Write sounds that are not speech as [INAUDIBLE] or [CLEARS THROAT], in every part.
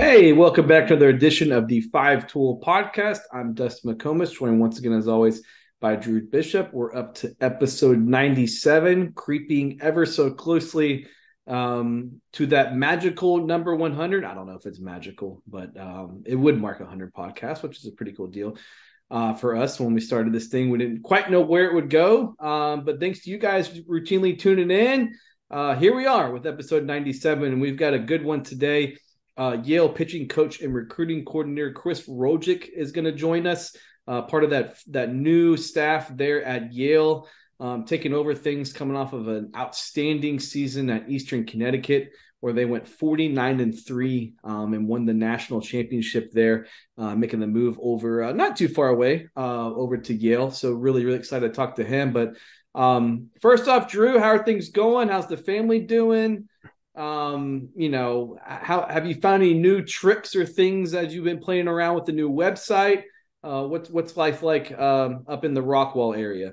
Hey, welcome back to another edition of the Five Tool Podcast. I'm Dustin McComas, joined once again, as always, by Drew Bishop. We're up to episode 97, creeping ever so closely um, to that magical number 100. I don't know if it's magical, but um, it would mark 100 podcasts, which is a pretty cool deal uh, for us. When we started this thing, we didn't quite know where it would go, um, but thanks to you guys routinely tuning in, uh, here we are with episode 97, and we've got a good one today. Uh, Yale pitching coach and recruiting coordinator Chris Wojcik is going to join us, uh, part of that that new staff there at Yale um, taking over things coming off of an outstanding season at Eastern Connecticut, where they went 49 and three um, and won the national championship there, uh, making the move over uh, not too far away uh, over to Yale. So really, really excited to talk to him. But um, first off, Drew, how are things going? How's the family doing? Um, you know, how have you found any new tricks or things as you've been playing around with the new website? Uh, what's what's life like um, up in the Rockwall area?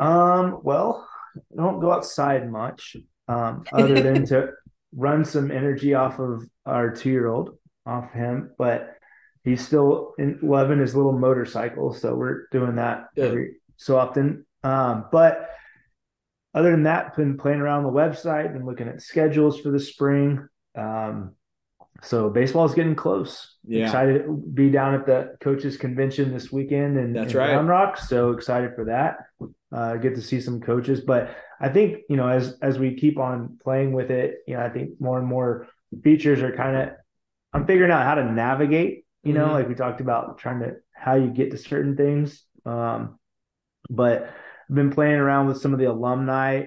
Um, well, I don't go outside much, um, [LAUGHS] other than to run some energy off of our two year old, off him, but he's still in, loving his little motorcycle. So we're doing that Good. every so often. Um, but other than that, been playing around the website and looking at schedules for the spring. Um, so baseball is getting close. Yeah. Excited to be down at the coaches convention this weekend and that's in right. Round Rock. So excited for that. Uh, get to see some coaches, but I think you know as as we keep on playing with it, you know, I think more and more features are kind of. I'm figuring out how to navigate. You know, mm-hmm. like we talked about trying to how you get to certain things. Um, but I've been playing around with some of the alumni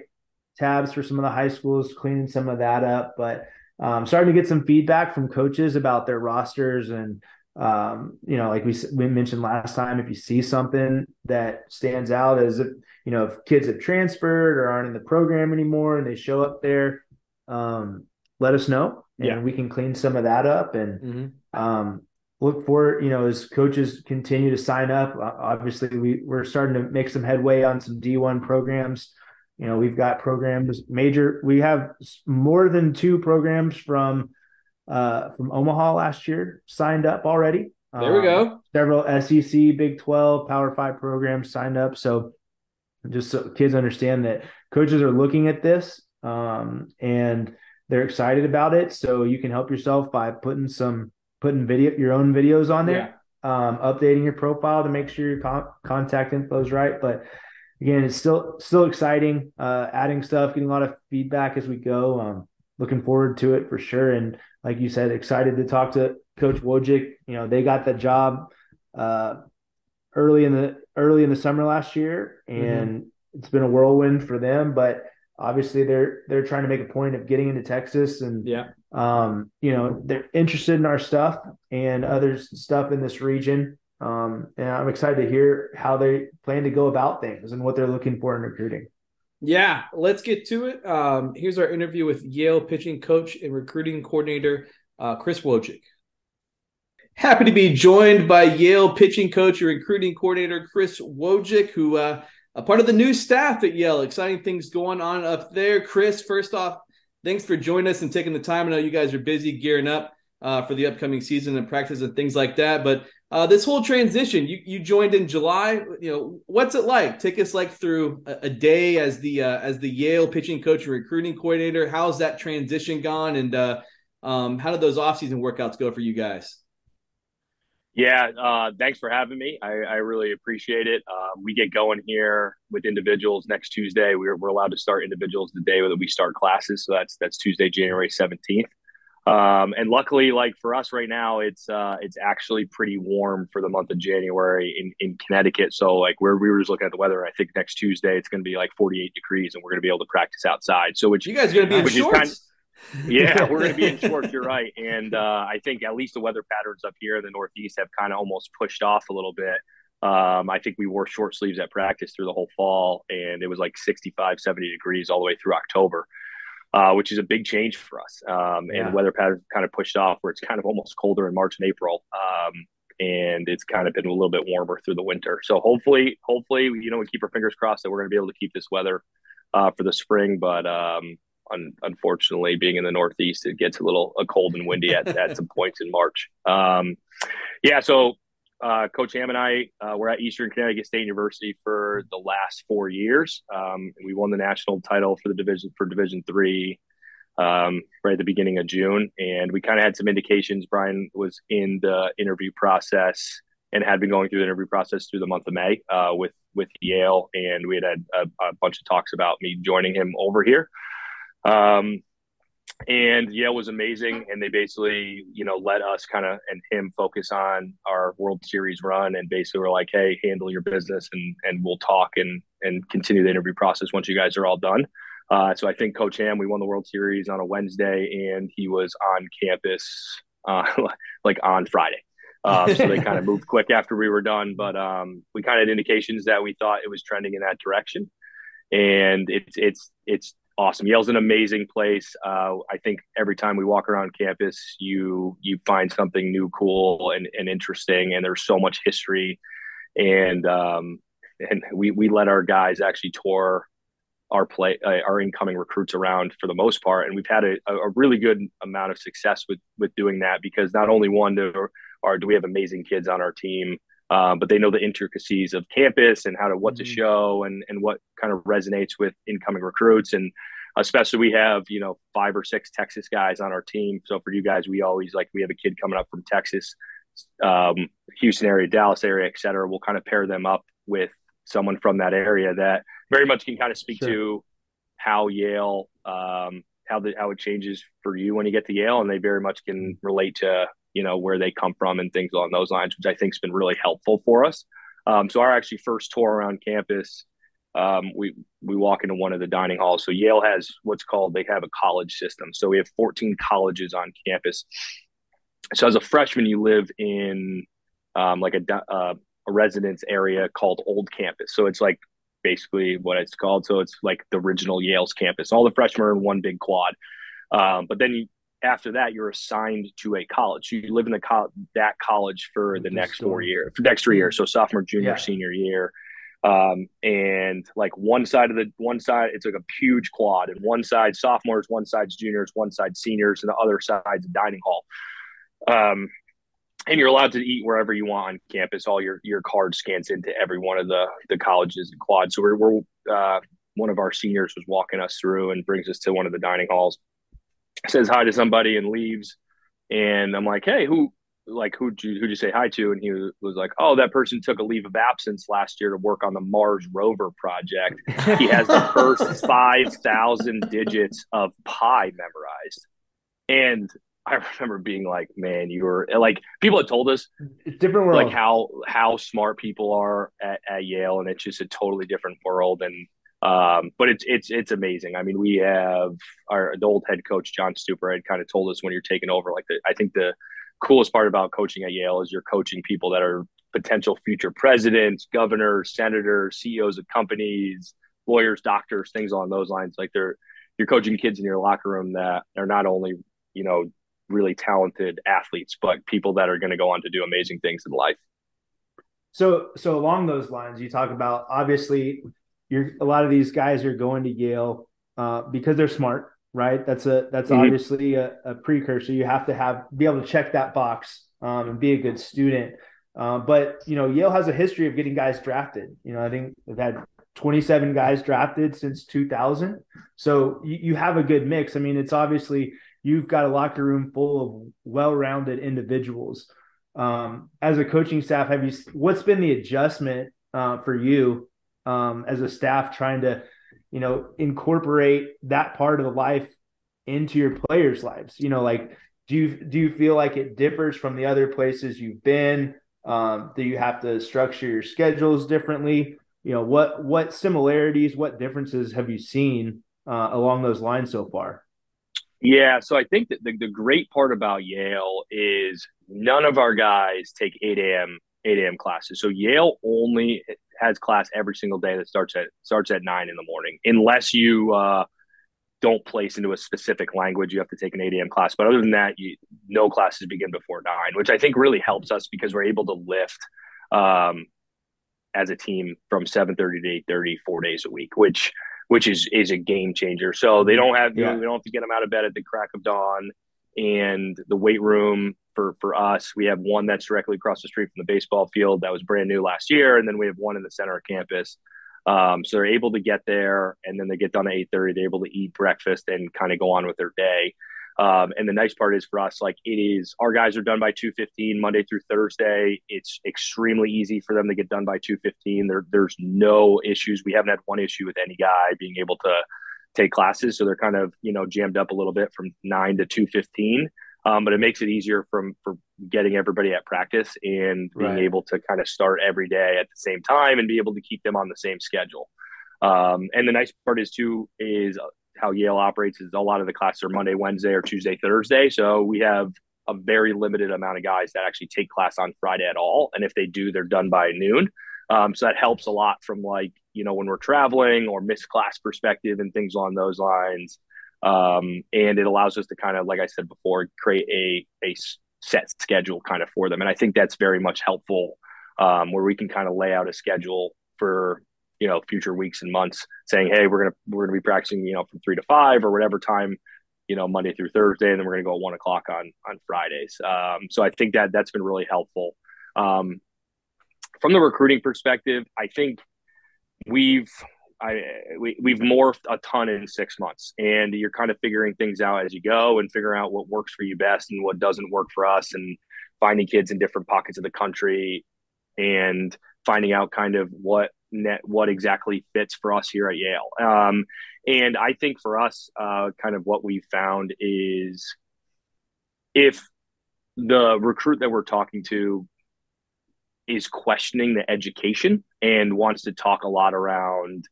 tabs for some of the high schools, cleaning some of that up, but um, starting to get some feedback from coaches about their rosters and um, you know like we, we mentioned last time if you see something that stands out as if you know if kids have transferred or aren't in the program anymore and they show up there um, let us know and yeah. we can clean some of that up and mm-hmm. um, look for you know as coaches continue to sign up obviously we, we're starting to make some headway on some d1 programs you know, we've got programs major. We have more than two programs from uh, from Omaha last year signed up already. There we go. Um, several SEC, Big Twelve, Power Five programs signed up. So just so kids understand that coaches are looking at this um, and they're excited about it. So you can help yourself by putting some putting video your own videos on there, yeah. um, updating your profile to make sure your con- contact info is right. But again, it's still still exciting. Uh, adding stuff, getting a lot of feedback as we go. Um, looking forward to it for sure. And like you said, excited to talk to Coach Wojcik. You know, they got the job uh, early in the early in the summer last year, and mm-hmm. it's been a whirlwind for them. But obviously, they're they're trying to make a point of getting into Texas, and yeah, um, you know, they're interested in our stuff and other stuff in this region. Um, and I'm excited to hear how they plan to go about things and what they're looking for in recruiting. Yeah, let's get to it. Um, here's our interview with Yale pitching coach and recruiting coordinator uh, Chris Wojcik. Happy to be joined by Yale pitching coach and recruiting coordinator Chris Wojcik, who uh, a part of the new staff at Yale. Exciting things going on up there. Chris, first off, thanks for joining us and taking the time. I know you guys are busy gearing up uh, for the upcoming season and practice and things like that. But uh, this whole transition, you you joined in July. You know, what's it like? Take us like through a, a day as the uh, as the Yale pitching coach and recruiting coordinator. How's that transition gone? And uh, um, how did those offseason workouts go for you guys? Yeah, uh, thanks for having me. I, I really appreciate it. Uh, we get going here with individuals next Tuesday. We're, we're allowed to start individuals the day that we start classes, so that's that's Tuesday, January seventeenth. Um, and luckily, like for us right now, it's uh, it's actually pretty warm for the month of January in, in Connecticut. So like where we were just looking at the weather, I think next Tuesday it's going to be like 48 degrees, and we're going to be able to practice outside. So which you guys going to be in shorts. Yeah, [LAUGHS] we're going to be in shorts. You're right, and uh, I think at least the weather patterns up here in the Northeast have kind of almost pushed off a little bit. Um, I think we wore short sleeves at practice through the whole fall, and it was like 65, 70 degrees all the way through October uh, which is a big change for us. Um, yeah. And weather patterns kind of pushed off where it's kind of almost colder in March and April. Um, and it's kind of been a little bit warmer through the winter. So hopefully, hopefully, you know, we keep our fingers crossed that we're going to be able to keep this weather uh, for the spring. But um, un, unfortunately, being in the Northeast, it gets a little cold and windy at, at some points in March. Um, yeah, so uh, Coach Hamm and I uh, were at Eastern Connecticut State University for the last four years. Um, we won the national title for the division for Division Three um, right at the beginning of June, and we kind of had some indications. Brian was in the interview process and had been going through the interview process through the month of May uh, with with Yale, and we had had a, a, bunch of talks about me joining him over here. Um, and Yale was amazing, and they basically, you know, let us kind of and him focus on our World Series run, and basically were like, "Hey, handle your business, and and we'll talk and and continue the interview process once you guys are all done." Uh, so I think Coach Hamm, we won the World Series on a Wednesday, and he was on campus uh, [LAUGHS] like on Friday. Uh, so they kind of [LAUGHS] moved quick after we were done, but um, we kind of had indications that we thought it was trending in that direction, and it's it's it's awesome. Yale's an amazing place. Uh, I think every time we walk around campus, you you find something new, cool, and, and interesting, and there's so much history, and um, and we we let our guys actually tour our play uh, our incoming recruits around for the most part and we've had a, a really good amount of success with with doing that because not only one do, or do we have amazing kids on our team um, but they know the intricacies of campus and how to what mm-hmm. to show and and what kind of resonates with incoming recruits. And especially we have you know five or six texas guys on our team. So for you guys we always like we have a kid coming up from texas um, houston area dallas area et cetera. We'll kind of pair them up with someone from that area that very much can kind of speak sure. to how Yale, um, how the how it changes for you when you get to Yale, and they very much can relate to you know where they come from and things along those lines, which I think has been really helpful for us. Um, so our actually first tour around campus, um, we we walk into one of the dining halls. So Yale has what's called they have a college system. So we have 14 colleges on campus. So as a freshman, you live in um, like a, uh, a residence area called Old Campus. So it's like basically what it's called. So it's like the original Yale's campus. All the freshmen are in one big quad. Um, but then you, after that, you're assigned to a college. So You live in the co- that college for the next four years, for next three years. So sophomore, junior, yeah. senior year. Um, and like one side of the one side, it's like a huge quad, and one side sophomores, one side's juniors, one side seniors, and the other side's a dining hall. Um, and you're allowed to eat wherever you want on campus. All your your card scans into every one of the the colleges and quads. So we're, we're uh, one of our seniors was walking us through and brings us to one of the dining halls, says hi to somebody and leaves, and I'm like, hey, who? Like who'd you who'd you say hi to? And he was, was like, oh, that person took a leave of absence last year to work on the Mars rover project. He has the [LAUGHS] first five thousand digits of pi memorized, and I remember being like, man, you were like people had told us it's different world. like how how smart people are at, at, Yale, and it's just a totally different world. And um, but it's it's it's amazing. I mean, we have our the old head coach John Stuper had kind of told us when you're taking over. Like the, I think the coolest part about coaching at Yale is you're coaching people that are potential future presidents, governors, senators, CEOs of companies, lawyers, doctors, things along those lines. Like they're you're coaching kids in your locker room that are not only you know really talented athletes, but people that are going to go on to do amazing things in life. So, so along those lines, you talk about obviously, you're a lot of these guys are going to Yale uh, because they're smart, right? That's a that's mm-hmm. obviously a, a, precursor. You have to have be able to check that box um, and be a good student. Uh, but you know, Yale has a history of getting guys drafted. You know, I think they've had 27 guys drafted since 2000. So you, you have a good mix. I mean, it's obviously you've got a locker room full of well-rounded individuals. Um, as a coaching staff, have you what's been the adjustment uh, for you um, as a staff trying to, you know, incorporate that part of the life into your players' lives? You know, like do you do you feel like it differs from the other places you've been? Um, do you have to structure your schedules differently? You know, what what similarities, what differences have you seen uh, along those lines so far? Yeah, so I think that the, the great part about Yale is none of our guys take 8 a.m. 8 a.m. classes. So Yale only has class every single day that starts at starts at nine in the morning, unless you uh, don't place into a specific language. You have to take an 8 a.m. class, but other than that, you, no classes begin before nine, which I think really helps us because we're able to lift um, as a team from 7:30 to 8:30 four days a week, which which is is a game changer. So they don't have yeah. you know, we don't have to get them out of bed at the crack of dawn. And the weight room for for us, we have one that's directly across the street from the baseball field that was brand new last year, and then we have one in the center of campus. Um, so they're able to get there, and then they get done at eight thirty. They're able to eat breakfast and kind of go on with their day. Um, and the nice part is for us, like it is, our guys are done by two fifteen Monday through Thursday. It's extremely easy for them to get done by two fifteen. There, there's no issues. We haven't had one issue with any guy being able to take classes, so they're kind of you know jammed up a little bit from nine to two fifteen. Um, but it makes it easier from for getting everybody at practice and being right. able to kind of start every day at the same time and be able to keep them on the same schedule. Um, and the nice part is too is how Yale operates is a lot of the classes are Monday, Wednesday, or Tuesday, Thursday. So we have a very limited amount of guys that actually take class on Friday at all. And if they do, they're done by noon. Um, so that helps a lot from like, you know, when we're traveling or miss class perspective and things along those lines. Um, and it allows us to kind of, like I said before, create a, a set schedule kind of for them. And I think that's very much helpful um, where we can kind of lay out a schedule for you know future weeks and months saying hey we're gonna we're gonna be practicing you know from three to five or whatever time you know monday through thursday and then we're gonna go at one o'clock on on fridays um, so i think that that's been really helpful um, from the recruiting perspective i think we've I we, we've morphed a ton in six months and you're kind of figuring things out as you go and figuring out what works for you best and what doesn't work for us and finding kids in different pockets of the country and finding out kind of what net what exactly fits for us here at Yale. Um, and I think for us, uh, kind of what we found is if the recruit that we're talking to is questioning the education and wants to talk a lot around,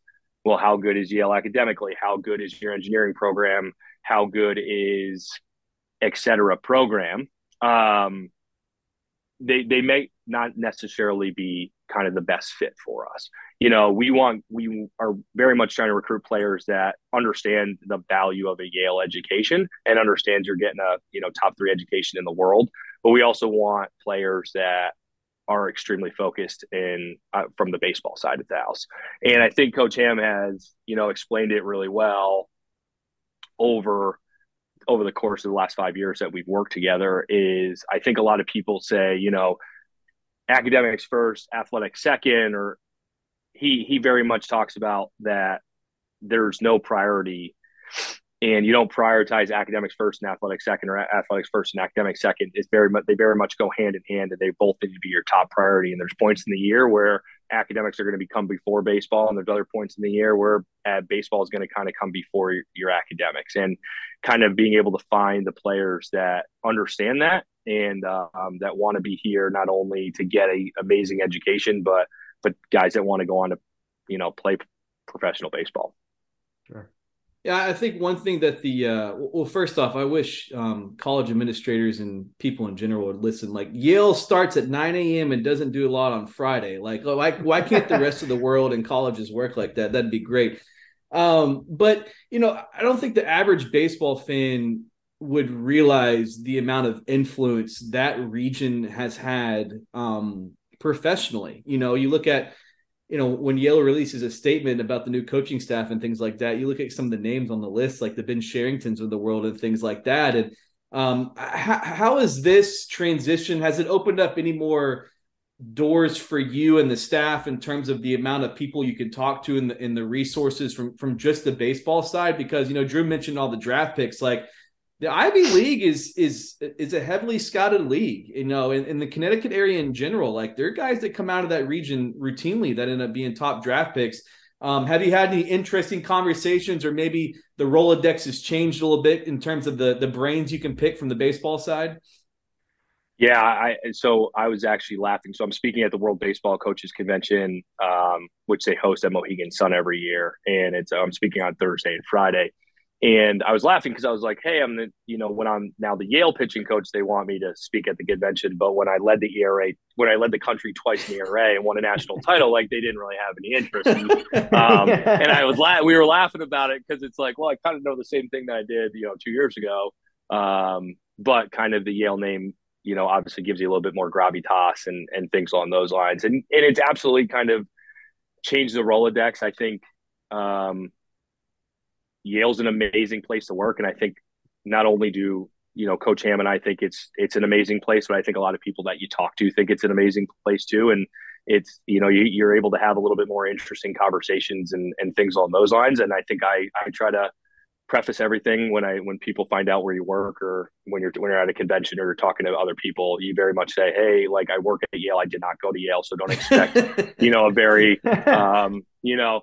well, how good is Yale academically? How good is your engineering program? How good is et cetera program? Um, they they may not necessarily be kind of the best fit for us. You know, we want we are very much trying to recruit players that understand the value of a Yale education and understands you're getting a you know top three education in the world. But we also want players that are extremely focused in uh, from the baseball side of the house. And I think Coach Hamm has you know explained it really well over over the course of the last five years that we've worked together is I think a lot of people say, you know, academics first, athletics second, or he he very much talks about that there's no priority and you don't prioritize academics first and athletics second or athletics first and academics second it's very much they very much go hand in hand and they both need to be your top priority and there's points in the year where academics are going to become before baseball and there's other points in the year where uh, baseball is going to kind of come before your, your academics and kind of being able to find the players that understand that and um, that want to be here not only to get a amazing education, but but guys that want to go on to you know play professional baseball. Sure. Yeah, I think one thing that the uh, well, first off, I wish um, college administrators and people in general would listen. Like Yale starts at 9 a.m. and doesn't do a lot on Friday. Like, why why can't the rest of the world and colleges work like that? That'd be great. Um, but you know, I don't think the average baseball fan would realize the amount of influence that region has had um, professionally. You know, you look at, you know, when Yale releases a statement about the new coaching staff and things like that, you look at some of the names on the list, like the Ben Cheringtons of the world and things like that. And um, how, how is this transition? Has it opened up any more doors for you and the staff in terms of the amount of people you can talk to and the, in the resources from from just the baseball side? Because you know, Drew mentioned all the draft picks, like the Ivy League is is is a heavily scouted league, you know, in, in, the Connecticut area in general. Like there are guys that come out of that region routinely that end up being top draft picks. Um, have you had any interesting conversations, or maybe the Rolodex has changed a little bit in terms of the the brains you can pick from the baseball side? Yeah, I so I was actually laughing. So I'm speaking at the World Baseball Coaches Convention, um, which they host at Mohegan Sun every year, and it's I'm speaking on Thursday and Friday and I was laughing because I was like, hey, I'm the, you know, when I'm now the Yale pitching coach, they want me to speak at the convention. But when I led the ERA, when I led the country twice in the ERA and won a national title, like they didn't really have any interest. [LAUGHS] um, and I was, la- we were laughing about it because it's like, well, I kind of know the same thing that I did, you know, two years ago. Um, but kind of the Yale name, you know, obviously gives you a little bit more gravitas and, and things along those lines. And, and it's absolutely kind of changed the Rolodex. I think, um, Yale's an amazing place to work, and I think not only do you know Coach Hamm and I think it's it's an amazing place, but I think a lot of people that you talk to think it's an amazing place too, and it's you know you, are able to have a little bit more interesting conversations and and things along those lines, and I think I I try to preface everything when I when people find out where you work or when you're when you're at a convention or you're talking to other people, you very much say, "Hey, like I work at Yale. I did not go to Yale, so don't expect [LAUGHS] you know a very [LAUGHS] um, you know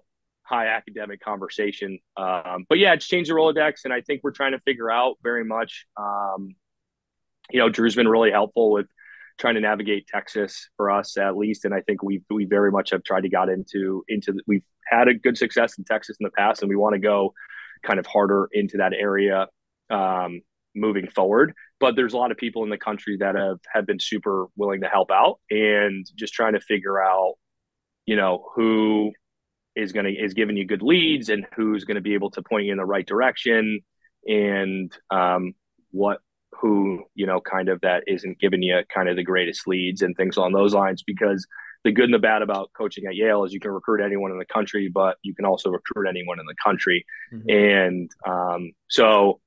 high academic conversation." Um, but yeah, it's changed the Rolodex, and I think we're trying to figure out very much. Um, you know, Drew's been really helpful with trying to navigate Texas for us at least, and I think we we very much have tried to got into into we've had a good success in Texas in the past, and we want to go kind of harder into that area um, moving forward. But there's a lot of people in the country that have have been super willing to help out and just trying to figure out, you know, who is going to is giving you good leads and who's going to be able to point you in the right direction and um, what who you know kind of that isn't giving you kind of the greatest leads and things along those lines because the good and the bad about coaching at Yale is you can recruit anyone in the country, but you can also recruit anyone in the country. Mm-hmm. And um, so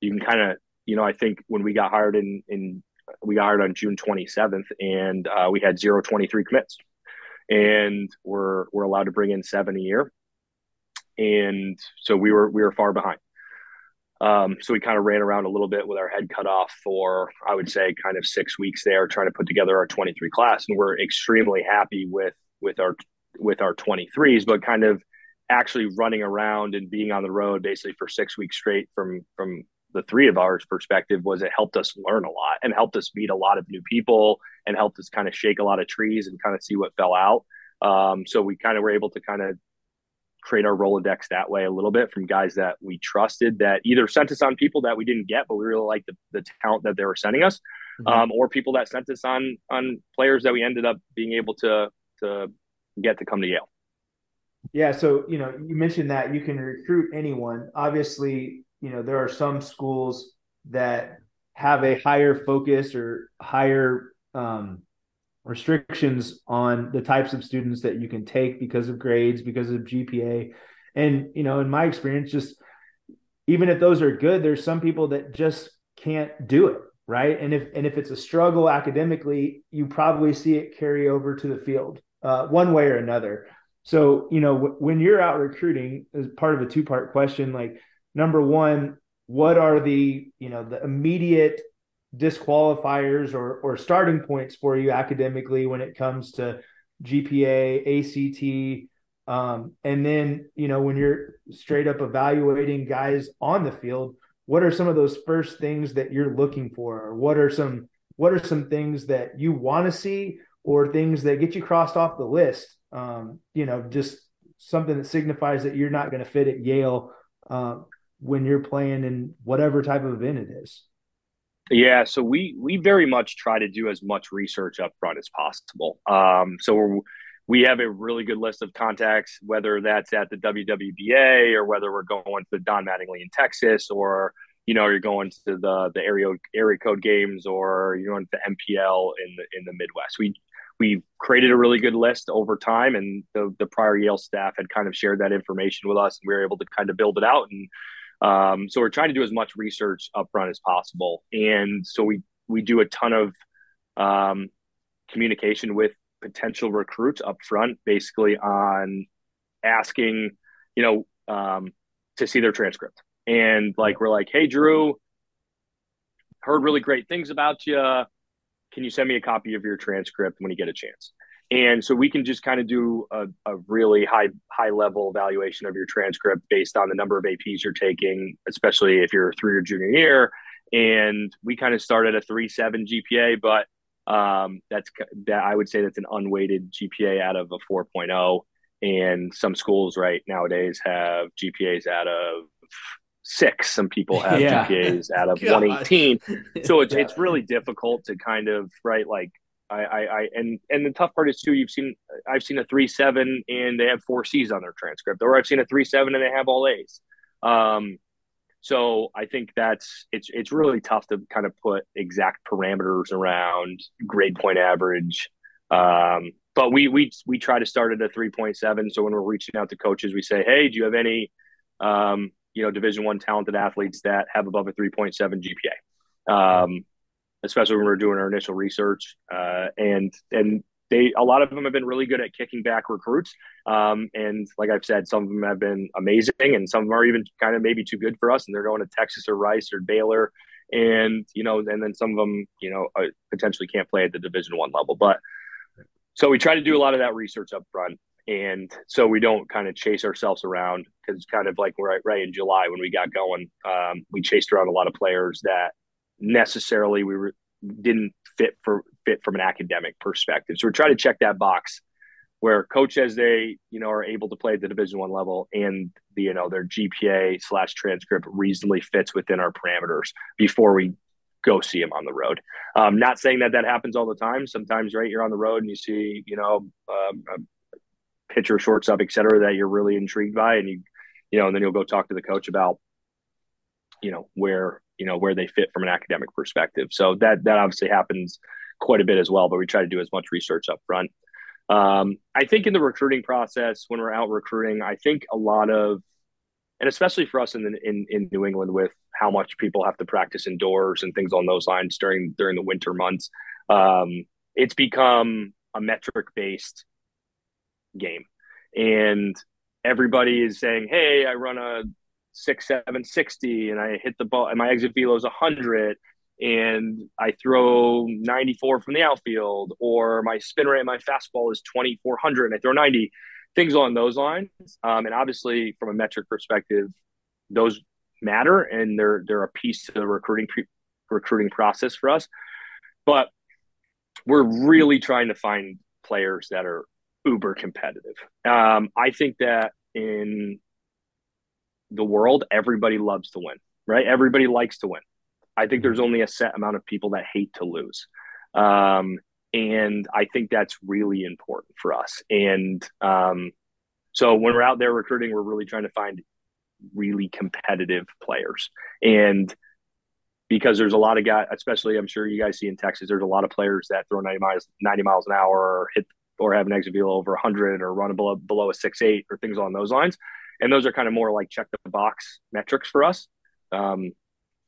you can kind of, you know, I think when we got hired in, in we got hired on June 27th and uh, we had zero 23 commits and we're, we're allowed to bring in seven a year. And so we were, we were far behind. Um, so we kind of ran around a little bit with our head cut off for, I would say, kind of six weeks there, trying to put together our 23 class, and we're extremely happy with with our with our 23s, but kind of actually running around and being on the road basically for six weeks straight from from the three of ours perspective was it helped us learn a lot and helped us meet a lot of new people and helped us kind of shake a lot of trees and kind of see what fell out. Um, so we kind of were able to kind of create our Rolodex that way a little bit from guys that we trusted that either sent us on people that we didn't get, but we really liked the, the talent that they were sending us, mm-hmm. um, or people that sent us on on players that we ended up being able to to get to come to Yale. Yeah, so you know, you mentioned that you can recruit anyone. Obviously, you know, there are some schools that have a higher focus or higher um, restrictions on the types of students that you can take because of grades, because of GPA. And, you know, in my experience, just even if those are good, there's some people that just can't do it. Right. And if, and if it's a struggle academically, you probably see it carry over to the field uh, one way or another. So, you know, w- when you're out recruiting as part of a two part question, like number one, what are the, you know, the immediate disqualifiers or or starting points for you academically when it comes to GPA, ACT, um, and then you know when you're straight up evaluating guys on the field, what are some of those first things that you're looking for, or what are some what are some things that you want to see, or things that get you crossed off the list? Um, you know, just something that signifies that you're not going to fit at Yale uh, when you're playing in whatever type of event it is. Yeah, so we we very much try to do as much research up front as possible. Um, so we have a really good list of contacts, whether that's at the WWBA or whether we're going to Don Mattingly in Texas, or you know you're going to the the area area code games, or you're going to the MPL in the in the Midwest. We we created a really good list over time, and the the prior Yale staff had kind of shared that information with us, and we were able to kind of build it out and um, so we're trying to do as much research upfront as possible, and so we we do a ton of um, communication with potential recruits upfront, basically on asking, you know, um, to see their transcript, and like we're like, hey, Drew, heard really great things about you. Can you send me a copy of your transcript when you get a chance? And so we can just kind of do a, a, really high high level evaluation of your transcript based on the number of aps you're taking especially if you're through your junior year. And we kind of start at a 3.7 gpa but um, that's that i would say that's an unweighted gpa out of a 4.0 and some schools right nowadays have gpas out of six. Some people have [LAUGHS] yeah. gpas out of [LAUGHS] 118 so it's, yeah. it's really difficult to kind of right like I, I, I, and and the tough part is too. You've seen I've seen a three seven and they have four C's on their transcript, or I've seen a three seven and they have all A's. Um, so I think that's it's it's really tough to kind of put exact parameters around grade point average. Um, but we we we try to start at a three point seven. So when we're reaching out to coaches, we say, hey, do you have any um, you know Division One talented athletes that have above a 3.7 GPA, um, especially when we are doing our initial research. Uh, and and they a lot of them have been really good at kicking back recruits. Um, and like I've said, some of them have been amazing, and some of them are even kind of maybe too good for us, and they're going to Texas or Rice or Baylor. And you know, and then some of them, you know, uh, potentially can't play at the Division One level. But so we try to do a lot of that research up front and so we don't kind of chase ourselves around because it's kind of like right right in July when we got going, um, we chased around a lot of players that necessarily we were, didn't fit for fit from an academic perspective. So we're trying to check that box where coaches they you know are able to play at the Division One level and the, you know their GPA slash transcript reasonably fits within our parameters before we go see them on the road. Um, not saying that that happens all the time. Sometimes, right, you're on the road and you see, you know, um, pitcher, shortstop, et cetera, that you're really intrigued by, and you, you know, and then you'll go talk to the coach about, you know, where you know where they fit from an academic perspective. So that that obviously happens quite a bit as well. But we try to do as much research up front. Um, I think in the recruiting process, when we're out recruiting, I think a lot of, and especially for us in in in New England, with how much people have to practice indoors and things on those lines during during the winter months, um, it's become a metric based game. And everybody is saying, Hey, I run a six, seven sixty, and I hit the ball and my exit velo is hundred and I throw 94 from the outfield or my spin rate, my fastball is 2,400 and I throw 90 things along those lines. Um, and obviously from a metric perspective, those matter and they're, they're a piece to the recruiting pre- recruiting process for us. But we're really trying to find players that are uber competitive. Um, I think that in the world, everybody loves to win, right? Everybody likes to win. I think there's only a set amount of people that hate to lose. Um, and I think that's really important for us. And um, so when we're out there recruiting, we're really trying to find really competitive players. And because there's a lot of guys, especially I'm sure you guys see in Texas, there's a lot of players that throw 90 miles, 90 miles an hour or hit or have an exit velo over 100 or run below, below a six eight or things along those lines. And those are kind of more like check the box metrics for us. Um,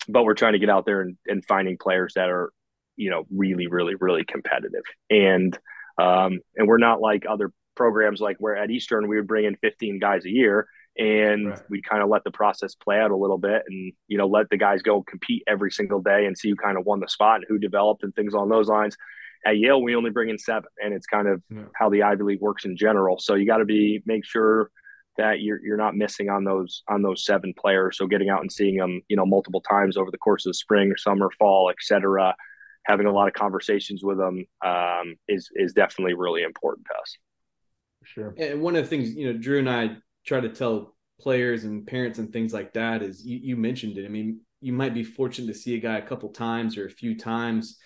but we're trying to get out there and, and finding players that are, you know, really, really, really competitive. And um, and we're not like other programs like where at Eastern we would bring in 15 guys a year and right. we kind of let the process play out a little bit and you know let the guys go compete every single day and see who kind of won the spot and who developed and things on those lines at Yale, we only bring in seven, and it's kind of yeah. how the Ivy League works in general. So you got to be make sure that you're you're not missing on those on those seven players. So getting out and seeing them, you know, multiple times over the course of the spring, or summer, fall, etc. Having a lot of conversations with them um, is is definitely really important to us. Sure. And one of the things you know, Drew and I try to tell players and parents and things like that is you, you mentioned it. I mean, you might be fortunate to see a guy a couple times or a few times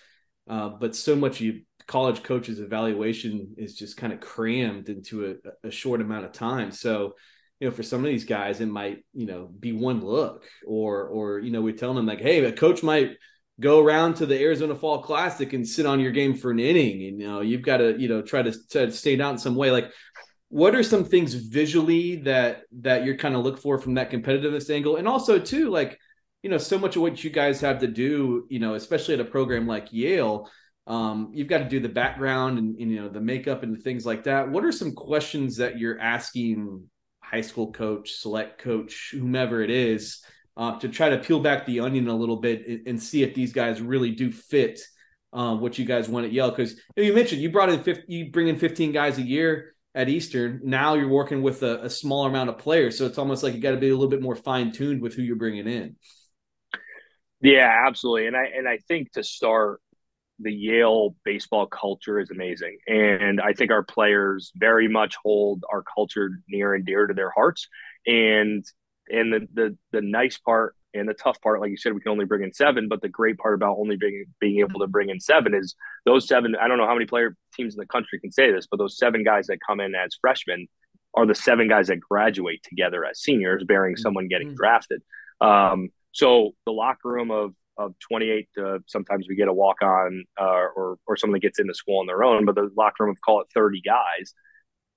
uh, but so much you college coaches evaluation is just kind of crammed into a, a, short amount of time. So, you know, for some of these guys, it might, you know, be one look or, or, you know, we tell them like, Hey, a coach might go around to the Arizona fall classic and sit on your game for an inning. And, you know, you've got to, you know, try to, to stay down in some way. Like, what are some things visually that, that you're kind of look for from that competitiveness angle? And also too, like, you know, so much of what you guys have to do, you know, especially at a program like Yale, um, you've got to do the background and, and, you know the makeup and things like that. What are some questions that you're asking high school coach, select coach, whomever it is, uh, to try to peel back the onion a little bit and, and see if these guys really do fit uh, what you guys want at Yale? Because you mentioned you brought in 50, you bring in 15 guys a year at Eastern. Now you're working with a, a smaller amount of players, so it's almost like you got to be a little bit more fine tuned with who you're bringing in. Yeah, absolutely. And I and I think to start, the Yale baseball culture is amazing, and I think our players very much hold our culture near and dear to their hearts. And and the the the nice part and the tough part, like you said, we can only bring in seven. But the great part about only being being able to bring in seven is those seven. I don't know how many player teams in the country can say this, but those seven guys that come in as freshmen are the seven guys that graduate together as seniors, bearing someone getting mm-hmm. drafted. Um, so the locker room of of 28 to sometimes we get a walk on uh, or or someone that gets into school on their own, but the locker room of call it 30 guys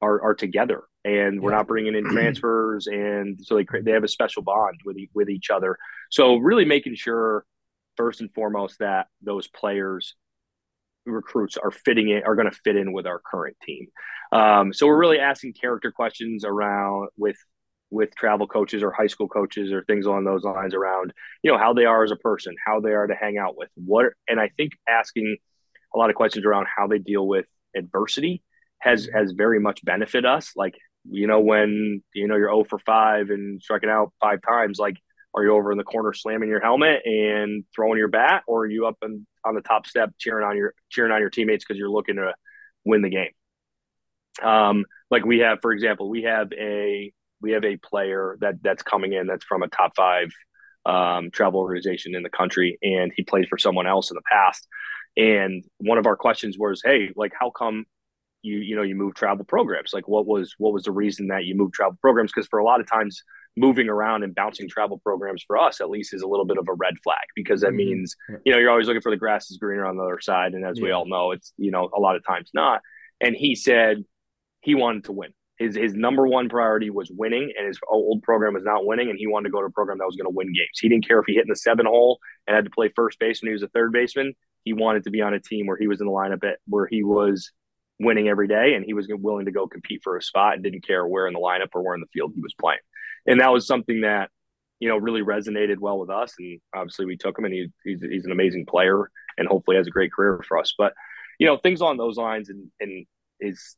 are, are together. And we're not bringing in [CLEARS THROAT] transfers and so they they have a special bond with with each other. So really making sure first and foremost that those players recruits are fitting in are going to fit in with our current team. Um, so we're really asking character questions around with with travel coaches or high school coaches or things along those lines around you know how they are as a person how they are to hang out with. What and i think asking a lot of questions around how they deal with adversity has has very much benefit us. Like you know when you know you're 0 for 5 and striking out five times like are you over in the corner slamming your helmet and throwing your bat or are you up and on the top step cheering on your cheering on your teammates because you're looking to win the game? Um like we have for example we have a we have a player that that's coming in that's from a top five um, travel organization in the country and he played for someone else in the past. And one of our questions was hey like how come you you know you move travel programs? Like what was what was the reason that you moved travel programs? Because for a lot of times moving around and bouncing travel programs for us at least is a little bit of a red flag because that mm-hmm. means you know you're always looking for the grass is greener on the other side. And as yeah. we all know it's you know a lot of times not. And he said he wanted to win his his number one priority was winning and his old program was not winning and he wanted to go to a program that was going to win games he didn't care if he hit in the seven hole and had to play first base when he was a third baseman he wanted to be on a team where he was in the lineup at where he was winning every day, and he was willing to go compete for a spot and didn't care where in the lineup or where in the field he was playing. And that was something that you know really resonated well with us. And obviously, we took him, and he, he's he's an amazing player, and hopefully has a great career for us. But you know, things on those lines, and and is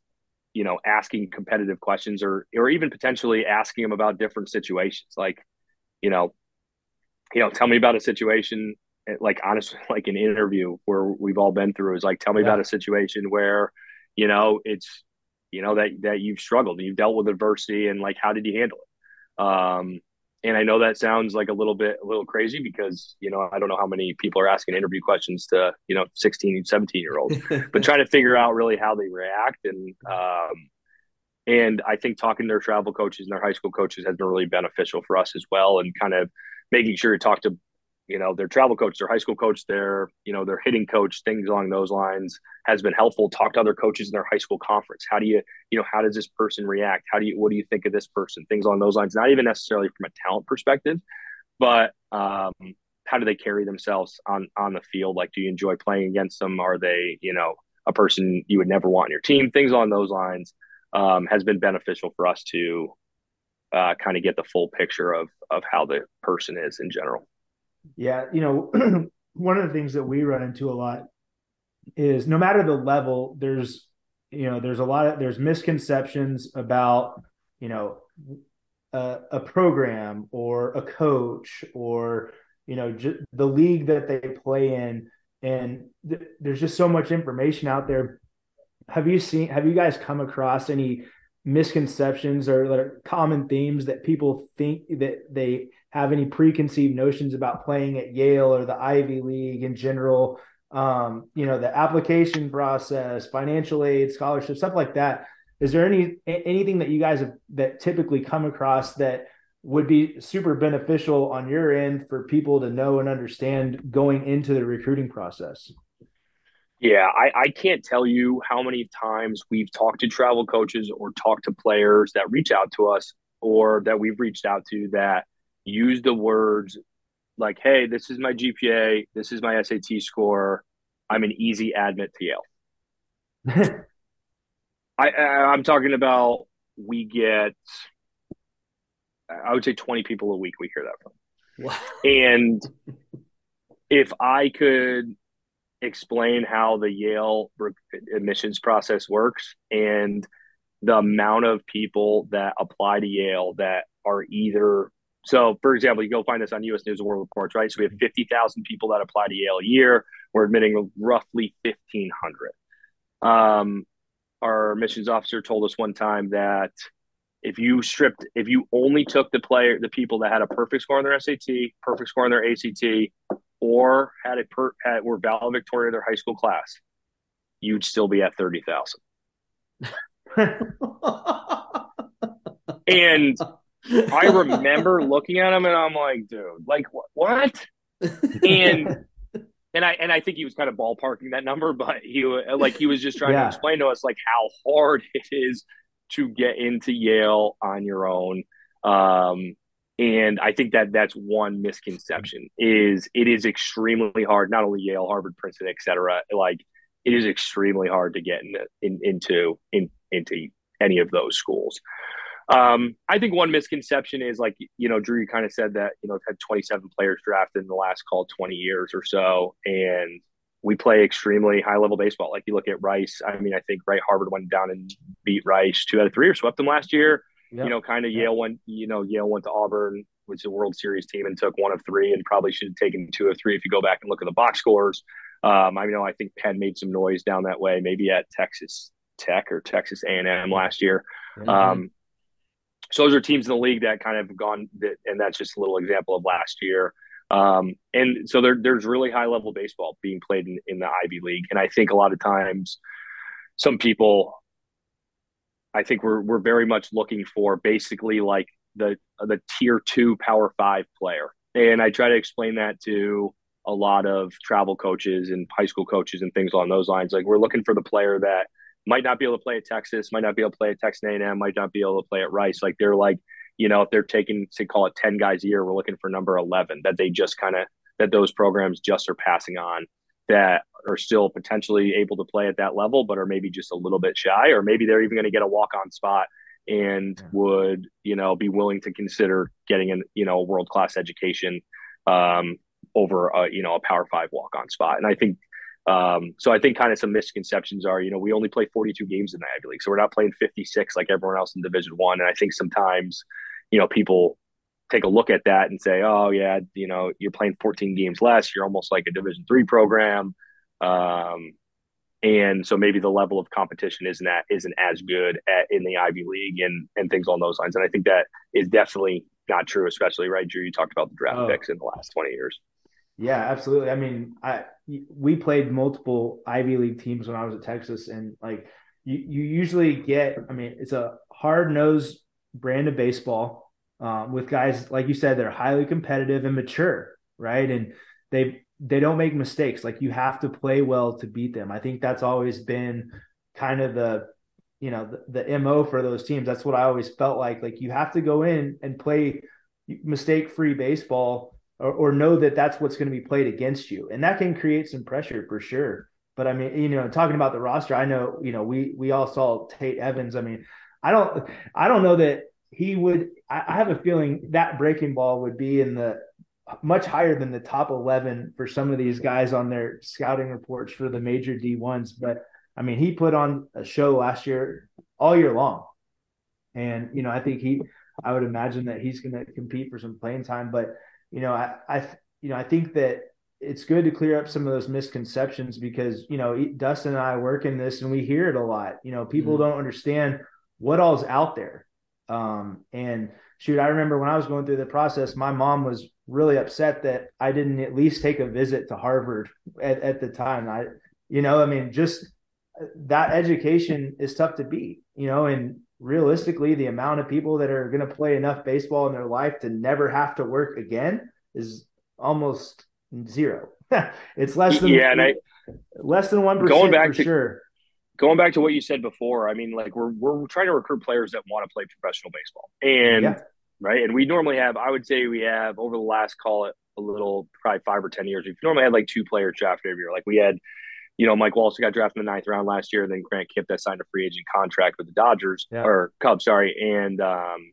you know asking competitive questions, or or even potentially asking him about different situations, like you know, you know, tell me about a situation like honestly [LAUGHS] like an interview where we've all been through is like tell me yeah. about a situation where you know, it's you know that that you've struggled, and you've dealt with adversity, and like how did you handle it? Um, and I know that sounds like a little bit a little crazy because you know I don't know how many people are asking interview questions to you know 16, 17 year olds, [LAUGHS] but trying to figure out really how they react. And um, and I think talking to their travel coaches and their high school coaches has been really beneficial for us as well, and kind of making sure to talk to you know their travel coach their high school coach their you know their hitting coach things along those lines has been helpful. Talk to other coaches in their high school conference. How do you you know how does this person react? How do you what do you think of this person? Things along those lines not even necessarily from a talent perspective but um, how do they carry themselves on on the field? Like do you enjoy playing against them? Are they you know a person you would never want on your team? Things along those lines um, has been beneficial for us to uh, kind of get the full picture of of how the person is in general yeah, you know, [CLEARS THROAT] one of the things that we run into a lot is no matter the level, there's you know, there's a lot of there's misconceptions about, you know, a, a program or a coach or you know j- the league that they play in. And th- there's just so much information out there. Have you seen have you guys come across any misconceptions or common themes that people think that they have any preconceived notions about playing at Yale or the Ivy League in general. Um, you know, the application process, financial aid, scholarship, stuff like that. Is there any anything that you guys have that typically come across that would be super beneficial on your end for people to know and understand going into the recruiting process? Yeah, I, I can't tell you how many times we've talked to travel coaches or talked to players that reach out to us or that we've reached out to that use the words like, hey, this is my GPA, this is my SAT score, I'm an easy admit to Yale. I, I I'm talking about we get I would say 20 people a week we hear that from. Wow. And if I could explain how the Yale admissions process works and the amount of people that apply to Yale that are either so, for example, you go find this on U.S. News and World Reports, right? So we have 50,000 people that apply to Yale a year. We're admitting roughly 1,500. Um, our admissions officer told us one time that if you stripped, if you only took the player, the people that had a perfect score on their SAT, perfect score on their ACT, or had a per, had were valedictorian of their high school class, you'd still be at 30,000. [LAUGHS] and I remember looking at him and I'm like, dude, like what? And and I and I think he was kind of ballparking that number, but he like he was just trying yeah. to explain to us like how hard [LAUGHS] it is to get into Yale on your own. Um, and I think that that's one misconception is it is extremely hard, not only Yale, Harvard, Princeton, et cetera. Like it is extremely hard to get in, in, into in, into any of those schools. Um, I think one misconception is like you know Drew, you kind of said that you know had 27 players drafted in the last call 20 years or so, and we play extremely high level baseball. Like you look at Rice, I mean, I think right Harvard went down and beat Rice two out of three or swept them last year. Yep. You know, kind of yep. Yale went, you know, Yale went to Auburn, which is a World Series team and took one of three and probably should have taken two of three if you go back and look at the box scores. Um, I know I think Penn made some noise down that way, maybe at Texas Tech or Texas A&M last year. Mm-hmm. Um, so those are teams in the league that kind of gone, and that's just a little example of last year. Um, and so there, there's really high level baseball being played in, in the Ivy League, and I think a lot of times some people I think we're we're very much looking for basically like the the tier two power five player. And I try to explain that to a lot of travel coaches and high school coaches and things along those lines. Like we're looking for the player that might not be able to play at Texas, might not be able to play at Texas A&M, might not be able to play at Rice. Like they're like, you know, if they're taking, say, call it 10 guys a year, we're looking for number 11 that they just kind of, that those programs just are passing on that are still potentially able to play at that level, but are maybe just a little bit shy, or maybe they're even going to get a walk on spot and yeah. would, you know, be willing to consider getting an, you know, world class education um, over a, you know, a power five walk on spot. And I think, um, so I think kind of some misconceptions are, you know, we only play 42 games in the Ivy League, so we're not playing 56 like everyone else in Division One. And I think sometimes, you know, people take a look at that and say, oh yeah, you know, you're playing 14 games less. You're almost like a Division three program, um, and so maybe the level of competition isn't that isn't as good at, in the Ivy League and and things along those lines. And I think that is definitely not true, especially right, Drew. You talked about the draft oh. picks in the last 20 years. Yeah, absolutely. I mean, I we played multiple Ivy League teams when I was at Texas, and like you, you usually get. I mean, it's a hard nosed brand of baseball um, with guys like you said they're highly competitive and mature right and they they don't make mistakes like you have to play well to beat them i think that's always been kind of the you know the, the mo for those teams that's what i always felt like like you have to go in and play mistake free baseball or, or know that that's what's going to be played against you and that can create some pressure for sure but i mean you know talking about the roster i know you know we we all saw tate evans i mean i don't i don't know that he would. I have a feeling that breaking ball would be in the much higher than the top 11 for some of these guys on their scouting reports for the major D1s. But I mean, he put on a show last year all year long. And, you know, I think he, I would imagine that he's going to compete for some playing time. But, you know, I, I, you know, I think that it's good to clear up some of those misconceptions because, you know, Dustin and I work in this and we hear it a lot. You know, people mm-hmm. don't understand what all's out there um, and shoot, I remember when I was going through the process, my mom was really upset that I didn't at least take a visit to Harvard at, at the time. I, you know, I mean, just that education is tough to beat, you know, and realistically, the amount of people that are going to play enough baseball in their life to never have to work again is almost zero. [LAUGHS] it's less than yeah, and I, less than one percent going back for to, sure going back to what you said before, I mean, like we're we're trying to recruit players that want to play professional baseball, and yeah. right, and we normally have, I would say, we have over the last call it a little, probably five or ten years, we've normally had like two players drafted every year. Like we had, you know, Mike Walsh got drafted in the ninth round last year, and then Grant Kipp that signed a free agent contract with the Dodgers yeah. or Cubs, sorry, and um,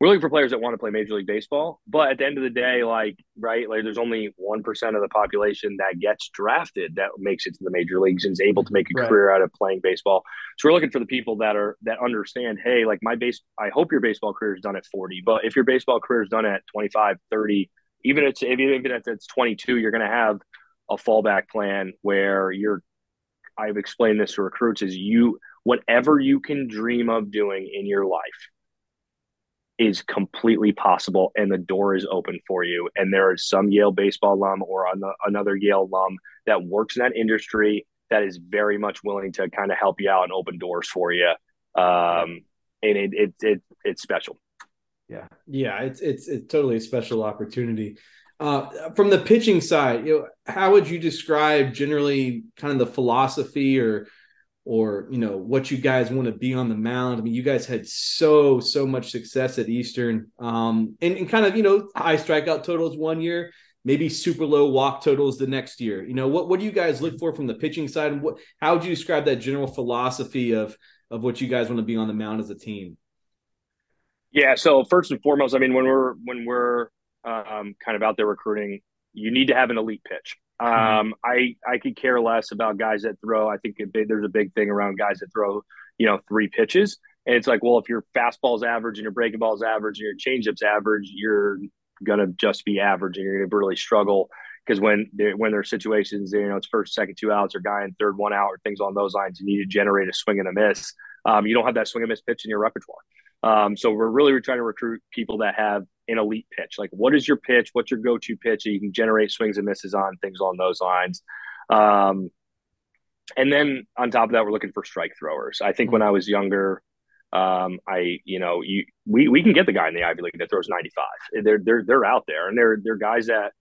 we're looking for players that want to play Major League Baseball. But at the end of the day, like, right, like there's only 1% of the population that gets drafted that makes it to the major leagues and is able to make a right. career out of playing baseball. So we're looking for the people that are, that understand, hey, like my base, I hope your baseball career is done at 40, but if your baseball career is done at 25, 30, even if it's, even if it's 22, you're going to have a fallback plan where you're, I've explained this to recruits is you, whatever you can dream of doing in your life, is completely possible and the door is open for you. And there is some Yale baseball alum or another Yale alum that works in that industry that is very much willing to kind of help you out and open doors for you. Um, and it, it, it, it's special. Yeah. Yeah. It's, it's, it's totally a special opportunity. Uh, from the pitching side, you know, how would you describe generally kind of the philosophy or or you know what you guys want to be on the mound. I mean, you guys had so so much success at Eastern, um, and, and kind of you know high strikeout totals one year, maybe super low walk totals the next year. You know what what do you guys look for from the pitching side? And what how would you describe that general philosophy of of what you guys want to be on the mound as a team? Yeah. So first and foremost, I mean, when we're when we're um, kind of out there recruiting, you need to have an elite pitch. Mm-hmm. Um, I I could care less about guys that throw. I think big, there's a big thing around guys that throw, you know, three pitches. And it's like, well, if your fastball's average and your breaking ball's average and your changeup's average, you're gonna just be average and you're gonna really struggle because when when there's situations, you know, it's first, second, two outs, or guy in third, one out, or things on those lines, you need to generate a swing and a miss. Um, you don't have that swing and miss pitch in your repertoire. Um, so we're really trying to recruit people that have an elite pitch. Like, what is your pitch? What's your go-to pitch that you can generate swings and misses on? Things along those lines. Um, and then on top of that, we're looking for strike throwers. I think when I was younger, um, I you know you we we can get the guy in the Ivy League that throws 95. They're they're they're out there, and they're they're guys that.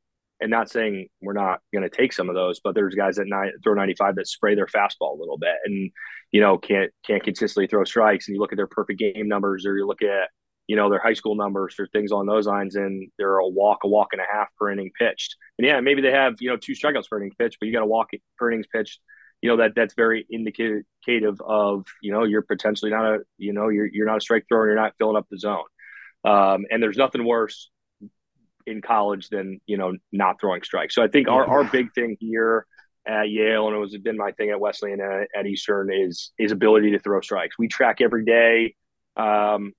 And not saying we're not going to take some of those, but there's guys that ni- throw 95 that spray their fastball a little bit, and you know can't can't consistently throw strikes. And you look at their perfect game numbers, or you look at you know, their high school numbers or things on those lines, and they're a walk, a walk and a half per inning pitched. And yeah, maybe they have, you know, two strikeouts per inning pitched, but you got a walk per innings pitched. You know, that that's very indicative of, you know, you're potentially not a, you know, you're, you're not a strike thrower, you're not filling up the zone. Um, and there's nothing worse in college than, you know, not throwing strikes. So I think our, our big thing here at Yale, and it was been my thing at Wesleyan and at Eastern is, is ability to throw strikes. We track every day. Um,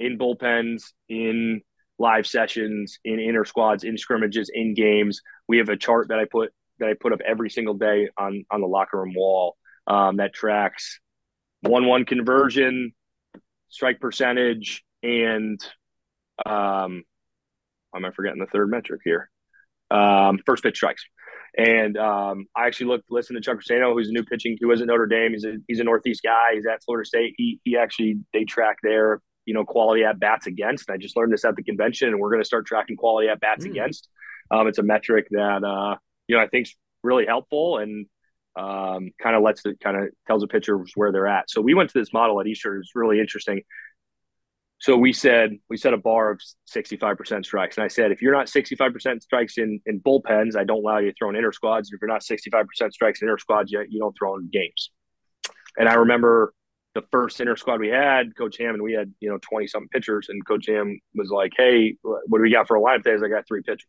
in bullpens, in live sessions, in inner squads, in scrimmages, in games. We have a chart that I put that I put up every single day on on the locker room wall um, that tracks one one conversion, strike percentage, and um, why am I forgetting the third metric here? Um, first pitch strikes. And um, I actually looked, listened to Chuck Ristano, who's a new pitching. He was at Notre Dame. He's a he's a Northeast guy. He's at Florida State. He he actually they track their you know quality at bats against. And I just learned this at the convention, and we're going to start tracking quality at bats mm. against. Um, it's a metric that uh, you know I think is really helpful and um, kind of lets it kind of tells the pitchers where they're at. So we went to this model at Easter. It's really interesting. So we said we set a bar of 65% strikes, and I said if you're not 65% strikes in in bullpens, I don't allow you to throw in inner squads. If you're not 65% strikes in inner squads, you, you don't throw in games. And I remember the first inner squad we had, Coach Hamm and we had, you know, 20 something pitchers. And Coach Hamm was like, Hey, what do we got for a lineup today? I, I got three pitchers.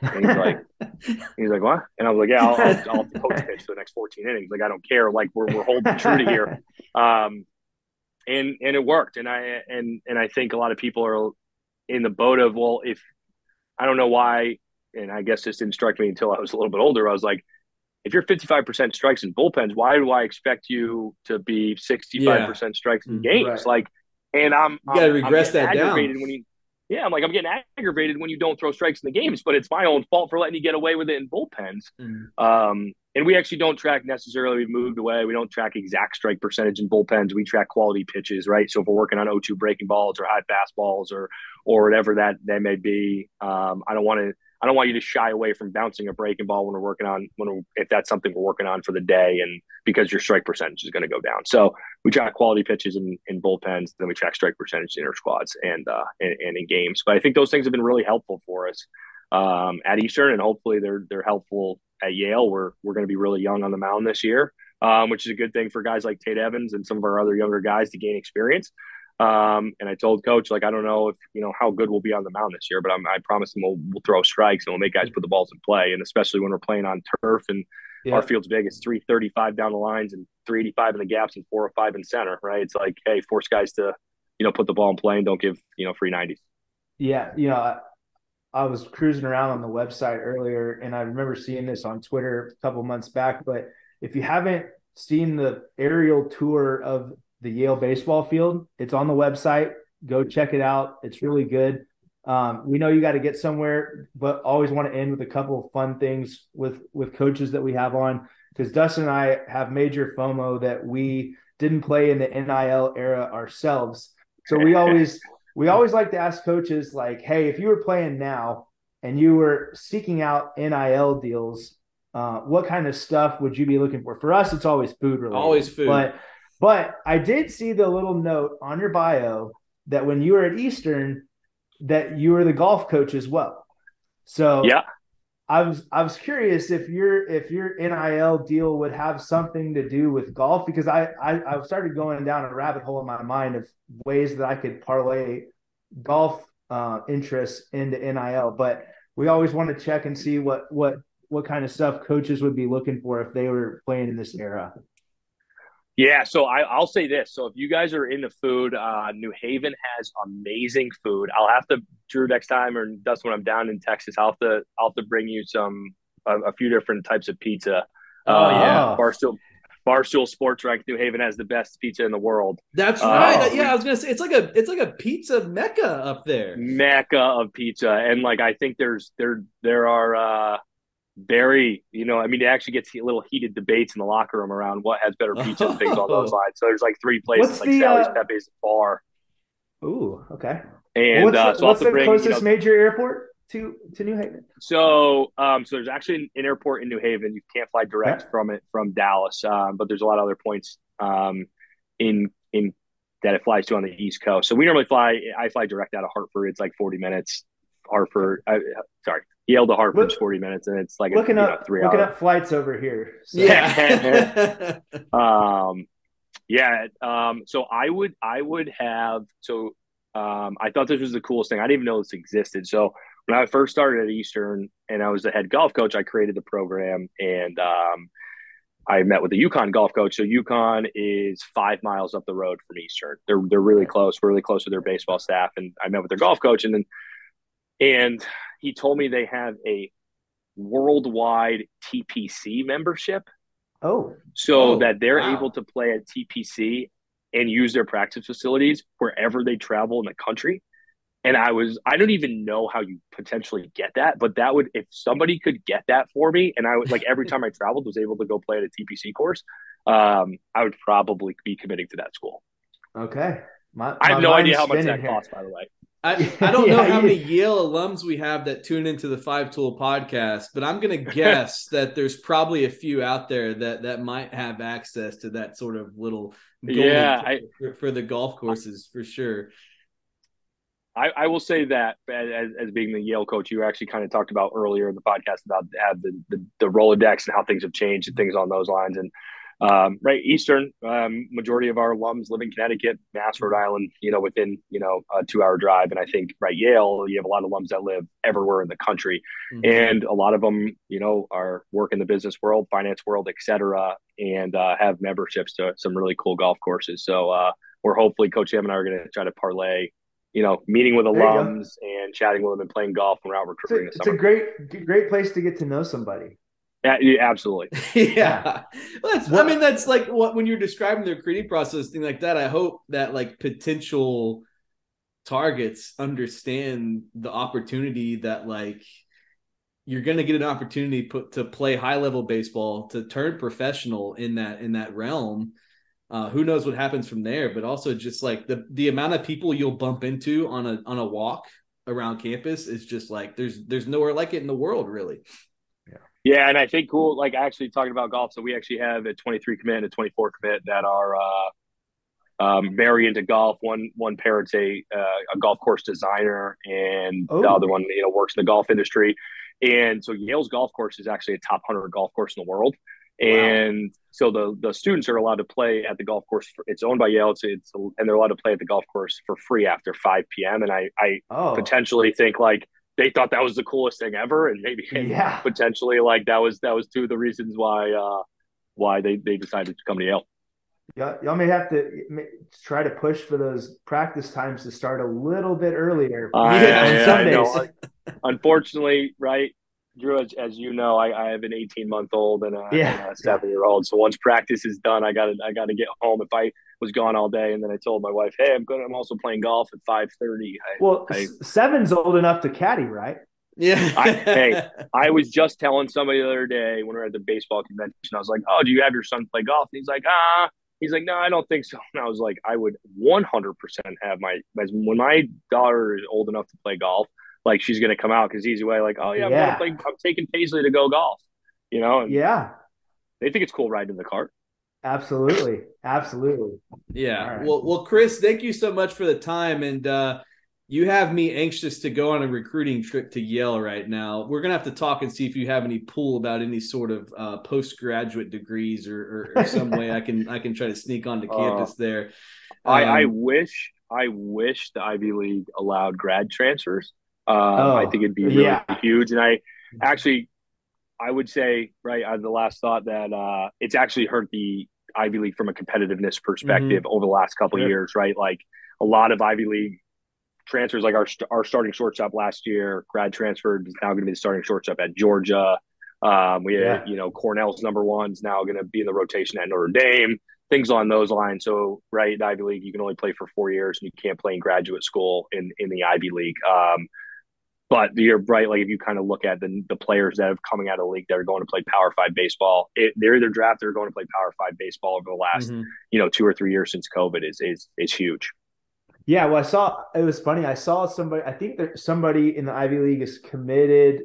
And he's like, [LAUGHS] he's like, what? And I was like, yeah, I'll, I'll, I'll coach [LAUGHS] pitch for the next 14 innings. Like, I don't care. Like we're, we're holding true to here. [LAUGHS] Um, and, and it worked. And I, and, and I think a lot of people are in the boat of, well, if I don't know why, and I guess this didn't strike me until I was a little bit older. I was like, if you're 55% strikes in bullpens, why do I expect you to be 65% yeah. strikes in mm-hmm. games? Right. Like, and I'm, you got to regress that down. When you, yeah, I'm like, I'm getting aggravated when you don't throw strikes in the games, but it's my own fault for letting you get away with it in bullpens. Mm-hmm. Um, and we actually don't track necessarily, we've moved away. We don't track exact strike percentage in bullpens. We track quality pitches, right? So if we're working on 0-2 breaking balls or high fastballs or, or whatever that, that may be, um, I don't want to, I don't want you to shy away from bouncing a breaking ball when we're working on when if that's something we're working on for the day, and because your strike percentage is going to go down. So we track quality pitches in, in bullpens, then we track strike percentage in inner squads and, uh, and, and in games. But I think those things have been really helpful for us um, at Eastern, and hopefully they're they're helpful at Yale. We're we're going to be really young on the mound this year, um, which is a good thing for guys like Tate Evans and some of our other younger guys to gain experience. Um, and I told coach, like, I don't know if, you know, how good we'll be on the mound this year, but I'm, i promise him we'll, we'll, throw strikes and we'll make guys put the balls in play. And especially when we're playing on turf and yeah. our field's big, it's 335 down the lines and 385 in the gaps and 405 in center, right? It's like, hey, force guys to, you know, put the ball in play and don't give, you know, free 90s. Yeah. You know, I, I was cruising around on the website earlier and I remember seeing this on Twitter a couple months back. But if you haven't seen the aerial tour of the Yale baseball field. It's on the website. Go check it out. It's really good. Um, we know you got to get somewhere, but always want to end with a couple of fun things with with coaches that we have on because Dustin and I have major FOMO that we didn't play in the NIL era ourselves. So we always [LAUGHS] we always like to ask coaches like, hey, if you were playing now and you were seeking out NIL deals, uh, what kind of stuff would you be looking for? For us, it's always food related. Always food. But but I did see the little note on your bio that when you were at Eastern, that you were the golf coach as well. So yeah, I was I was curious if your if your NIL deal would have something to do with golf because I I, I started going down a rabbit hole in my mind of ways that I could parlay golf uh, interests into NIL, but we always want to check and see what what what kind of stuff coaches would be looking for if they were playing in this era. Yeah, so I, will say this. So if you guys are into food, uh, New Haven has amazing food. I'll have to Drew next time, or that's when I'm down in Texas. I'll have to I'll have to bring you some a, a few different types of pizza. Oh uh, yeah, Barstool Barstool Sports Rank New Haven has the best pizza in the world. That's right. Uh, yeah, I was gonna say it's like a it's like a pizza mecca up there. Mecca of pizza, and like I think there's there there are. uh very, you know, I mean, it actually gets a little heated debates in the locker room around what has better [LAUGHS] pizza and things on those lines. So there's like three places What's like the, Sally's uh... Pepe's Bar. Ooh, okay. And what's uh, the, so what's the bring, closest you know, major airport to to New Haven? So, um, so there's actually an airport in New Haven. You can't fly direct from it from Dallas, um, but there's a lot of other points um, in in that it flies to on the East Coast. So we normally fly. I fly direct out of Hartford. It's like 40 minutes. Hartford, I, sorry, Yale to Hartford's 40 minutes, and it's like looking a, up know, three looking hours. up flights over here. So. Yeah. [LAUGHS] [LAUGHS] um, yeah. Um, so I would I would have so um, I thought this was the coolest thing. I didn't even know this existed. So when I first started at Eastern and I was the head golf coach, I created the program and um, I met with the UConn golf coach. So UConn is five miles up the road from Eastern. They're they're really close. We're really close with their baseball staff, and I met with their golf coach, and then and he told me they have a worldwide TPC membership. Oh, so oh, that they're wow. able to play at TPC and use their practice facilities wherever they travel in the country. And I was, I don't even know how you potentially get that, but that would, if somebody could get that for me, and I was like, every [LAUGHS] time I traveled, was able to go play at a TPC course, um, I would probably be committing to that school. Okay. My, my I have no idea how much that here. costs, by the way. I, [LAUGHS] I don't yeah, know how many Yale alums we have that tune into the Five Tool podcast, but I'm going [LAUGHS] to guess that there's probably a few out there that that might have access to that sort of little yeah I, for, for, the golf courses for sure. I, I will say that as, as, being the Yale coach, you actually kind of talked about earlier in the podcast about the, the, the Rolodex and how things have changed and things on those lines. And um, right, Eastern um, majority of our alums live in Connecticut, Mass, Rhode Island. You know, within you know a two-hour drive, and I think right Yale, you have a lot of alums that live everywhere in the country, mm-hmm. and a lot of them, you know, are work in the business world, finance world, etc., and uh, have memberships to some really cool golf courses. So uh, we're hopefully Coach Em and I are going to try to parlay you know, meeting with alums and chatting with them and playing golf when we're out recruiting. It's, a, it's a, great, great place to get to know somebody. Yeah, absolutely. [LAUGHS] yeah. Well, that's, I mean, that's like what when you're describing their creating process, thing like that. I hope that like potential targets understand the opportunity that like you're going to get an opportunity put to play high level baseball to turn professional in that in that realm. Uh, who knows what happens from there? But also just like the the amount of people you'll bump into on a on a walk around campus is just like there's there's nowhere like it in the world really. Yeah, and I think cool. Like actually talking about golf, so we actually have a 23 commit and a 24 commit that are uh, um, very into golf. One one parent's a uh, a golf course designer, and oh. the other one you know works in the golf industry. And so Yale's golf course is actually a top 100 golf course in the world. And wow. so the the students are allowed to play at the golf course. For, it's owned by Yale. It's, it's and they're allowed to play at the golf course for free after 5 p.m. And I I oh. potentially think like they thought that was the coolest thing ever, and maybe yeah. potentially like that was that was two of the reasons why uh, why they they decided to come to Yale. Y'all, y'all may have to try to push for those practice times to start a little bit earlier. Uh, [LAUGHS] yeah, Sundays. [LAUGHS] Unfortunately, right, Drew, as, as you know, I, I, have an 18 month old and a, yeah. and a seven year old. So once practice is done, I got to I got to get home. If I was gone all day, and then I told my wife, "Hey, I'm going. I'm also playing golf at 5:30." Well, I, seven's old enough to caddy, right? Yeah. I, hey, [LAUGHS] I was just telling somebody the other day when we were at the baseball convention. I was like, "Oh, do you have your son play golf?" And he's like, "Ah." He's like, no, I don't think so. [LAUGHS] And I was like, I would 100% have my, when my daughter is old enough to play golf, like she's going to come out because easy way, like, oh yeah, I'm, yeah. Play, I'm taking Paisley to go golf. You know, yeah, they think it's cool riding in the cart. Absolutely, absolutely. Yeah. Right. Well, well, Chris, thank you so much for the time, and uh, you have me anxious to go on a recruiting trip to Yale right now. We're gonna have to talk and see if you have any pool about any sort of uh, postgraduate degrees or, or, or some way I can I can try to sneak onto [LAUGHS] uh, campus uh, there. Um, I, I um, wish I wish the Ivy League allowed grad transfers. Um, oh, I think it'd be really yeah. huge, and I actually I would say right on the last thought that uh, it's actually hurt the Ivy League from a competitiveness perspective mm-hmm. over the last couple sure. years, right? Like a lot of Ivy League transfers, like our our starting shortstop last year, grad transferred is now going to be the starting shortstop at Georgia. Um, we yeah. had, you know, Cornell's number one's now going to be in the rotation at Notre Dame, things on those lines. So, right, Ivy League, you can only play for four years and you can't play in graduate school in, in the Ivy League. Um, but you're right. Like if you kind of look at the the players that have coming out of the league that are going to play Power Five baseball, it, they're either drafted or going to play Power Five baseball over the last mm-hmm. you know two or three years since COVID is is is huge. Yeah, well, I saw it was funny. I saw somebody. I think that somebody in the Ivy League is committed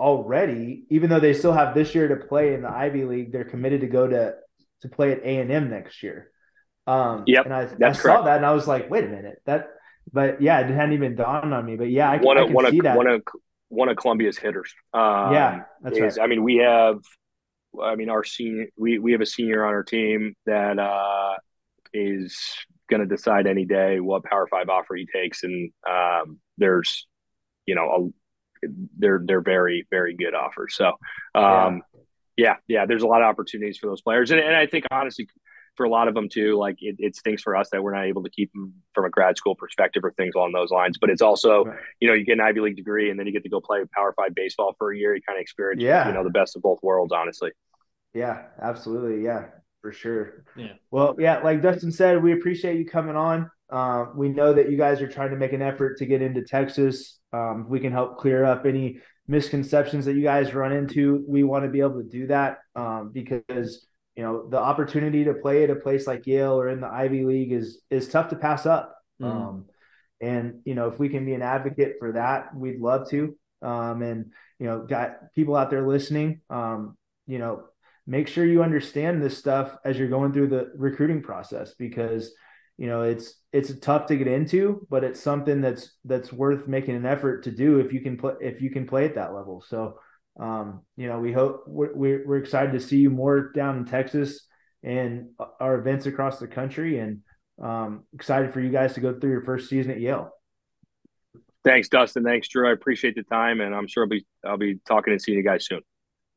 already, even though they still have this year to play in the Ivy League. They're committed to go to to play at A and M next year. Um, yep, and I, I saw that and I was like, wait a minute, that but yeah, it hadn't even dawned on me. But yeah, I, one of, I can one see of, that. One of one of Columbia's hitters. Um, yeah, that's is, right. I mean, we have. I mean, our senior. We we have a senior on our team that uh, is going to decide any day what Power Five offer he takes, and um, there's, you know, a, they're they're very very good offers. So, um, yeah. yeah, yeah, there's a lot of opportunities for those players, and, and I think honestly, for a lot of them too. Like it, it stinks for us that we're not able to keep them from a grad school perspective or things along those lines. But it's also, right. you know, you get an Ivy League degree and then you get to go play Power Five baseball for a year. You kind of experience, yeah. you know, the best of both worlds, honestly. Yeah, absolutely. Yeah, for sure. Yeah. Well, yeah, like Dustin said, we appreciate you coming on. Uh, we know that you guys are trying to make an effort to get into Texas. Um, we can help clear up any misconceptions that you guys run into. We want to be able to do that um, because you know the opportunity to play at a place like Yale or in the Ivy League is is tough to pass up. Mm. Um, and you know if we can be an advocate for that, we'd love to. Um, and you know, got people out there listening. Um, you know, make sure you understand this stuff as you're going through the recruiting process because you know it's it's tough to get into, but it's something that's that's worth making an effort to do if you can play if you can play at that level. So um, you know, we hope we're, we're excited to see you more down in Texas and our events across the country, and um, excited for you guys to go through your first season at Yale. Thanks, Dustin. Thanks, Drew. I appreciate the time, and I'm sure I'll be I'll be talking and seeing you guys soon.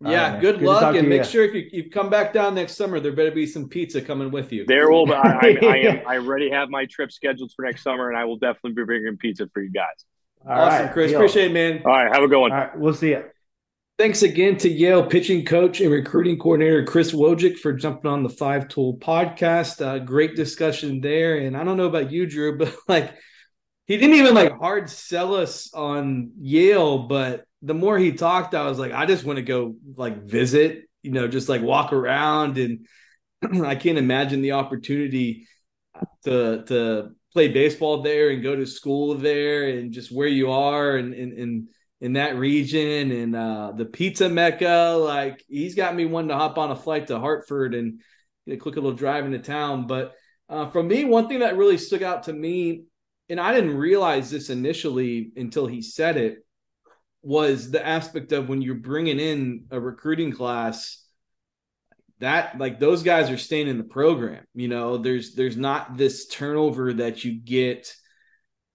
Yeah, good, good luck, and make you. sure if you, you come back down next summer, there better be some pizza coming with you. There will. Be, I, I, [LAUGHS] I, am. I already have my trip scheduled for next summer, and I will definitely be bringing pizza for you guys. All awesome, right, Chris. Deal. Appreciate it, man. All right, have a good one. All right, we'll see you. Thanks again to Yale pitching coach and recruiting coordinator Chris Wojick for jumping on the Five Tool podcast. Uh, great discussion there. And I don't know about you, Drew, but [LAUGHS] like he didn't even like hard sell us on Yale. But the more he talked, I was like, I just want to go like visit, you know, just like walk around. And [CLEARS THROAT] I can't imagine the opportunity to to play baseball there and go to school there and just where you are and and, and in that region and uh, the pizza mecca. Like he's got me wanting to hop on a flight to Hartford and get a quick little drive into town. But uh, for me, one thing that really stuck out to me, and I didn't realize this initially until he said it, was the aspect of when you're bringing in a recruiting class that like those guys are staying in the program you know there's there's not this turnover that you get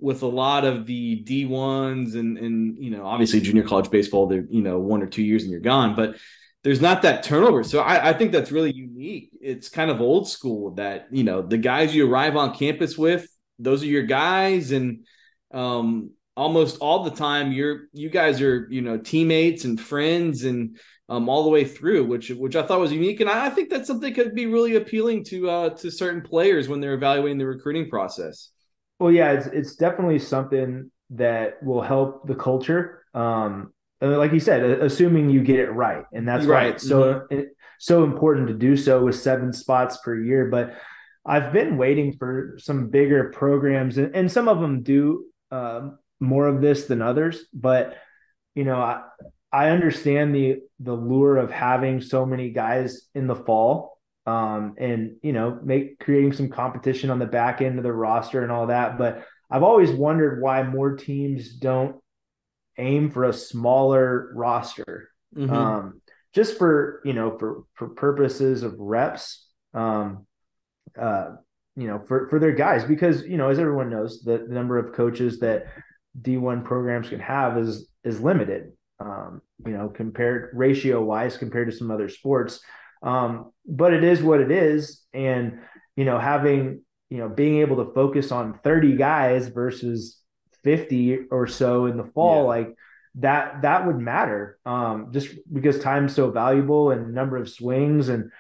with a lot of the D1s and and you know obviously junior college baseball they're you know one or two years and you're gone but there's not that turnover. So I, I think that's really unique. It's kind of old school that you know the guys you arrive on campus with those are your guys. And um almost all the time you're you guys are you know teammates and friends and um, all the way through, which which I thought was unique, and I, I think that's something could be really appealing to uh, to certain players when they're evaluating the recruiting process. Well, yeah, it's it's definitely something that will help the culture. Um, like you said, assuming you get it right, and that's right. so mm-hmm. so important to do so with seven spots per year. But I've been waiting for some bigger programs, and, and some of them do uh, more of this than others. But you know, I I understand the the lure of having so many guys in the fall um, and you know make creating some competition on the back end of the roster and all that. But I've always wondered why more teams don't aim for a smaller roster, mm-hmm. um, just for you know for for purposes of reps. Um, uh, you know, for for their guys, because you know, as everyone knows, the, the number of coaches that D1 programs can have is is limited. Um, you know, compared ratio wise compared to some other sports. Um, but it is what it is. And, you know, having, you know, being able to focus on 30 guys versus 50 or so in the fall, yeah. like that, that would matter. Um, just because time's so valuable and number of swings and,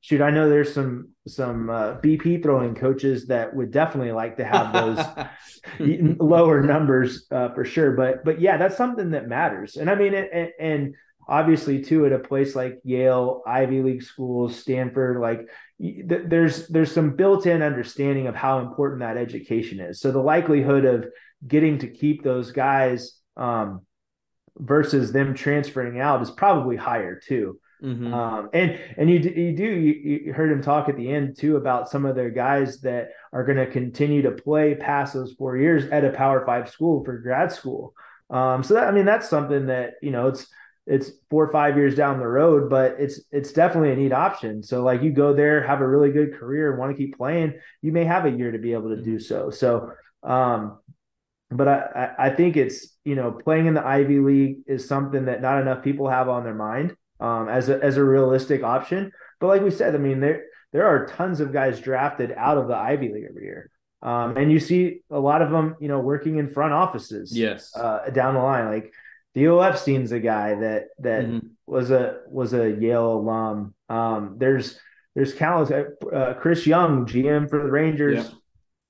shoot, I know there's some some uh, BP throwing coaches that would definitely like to have those [LAUGHS] lower numbers uh, for sure. But but yeah, that's something that matters. And I mean, and, and obviously too at a place like Yale, Ivy League schools, Stanford, like th- there's there's some built-in understanding of how important that education is. So the likelihood of getting to keep those guys um, versus them transferring out is probably higher too. Mm-hmm. Um, and and you you do you, you, heard him talk at the end too about some of their guys that are going to continue to play past those four years at a Power Five school for grad school. Um, so that I mean that's something that you know it's it's four or five years down the road, but it's it's definitely a neat option. So like you go there, have a really good career, and want to keep playing, you may have a year to be able to do so. So, um, but I I think it's you know playing in the Ivy League is something that not enough people have on their mind um, as a as a realistic option. But like we said, I mean there there are tons of guys drafted out of the Ivy League every year. Um, and you see a lot of them, you know, working in front offices. Yes. Uh, down the line, like Theo Epstein's a guy that that mm-hmm. was a was a Yale alum. Um, there's there's countless. Uh, Chris Young, GM for the Rangers,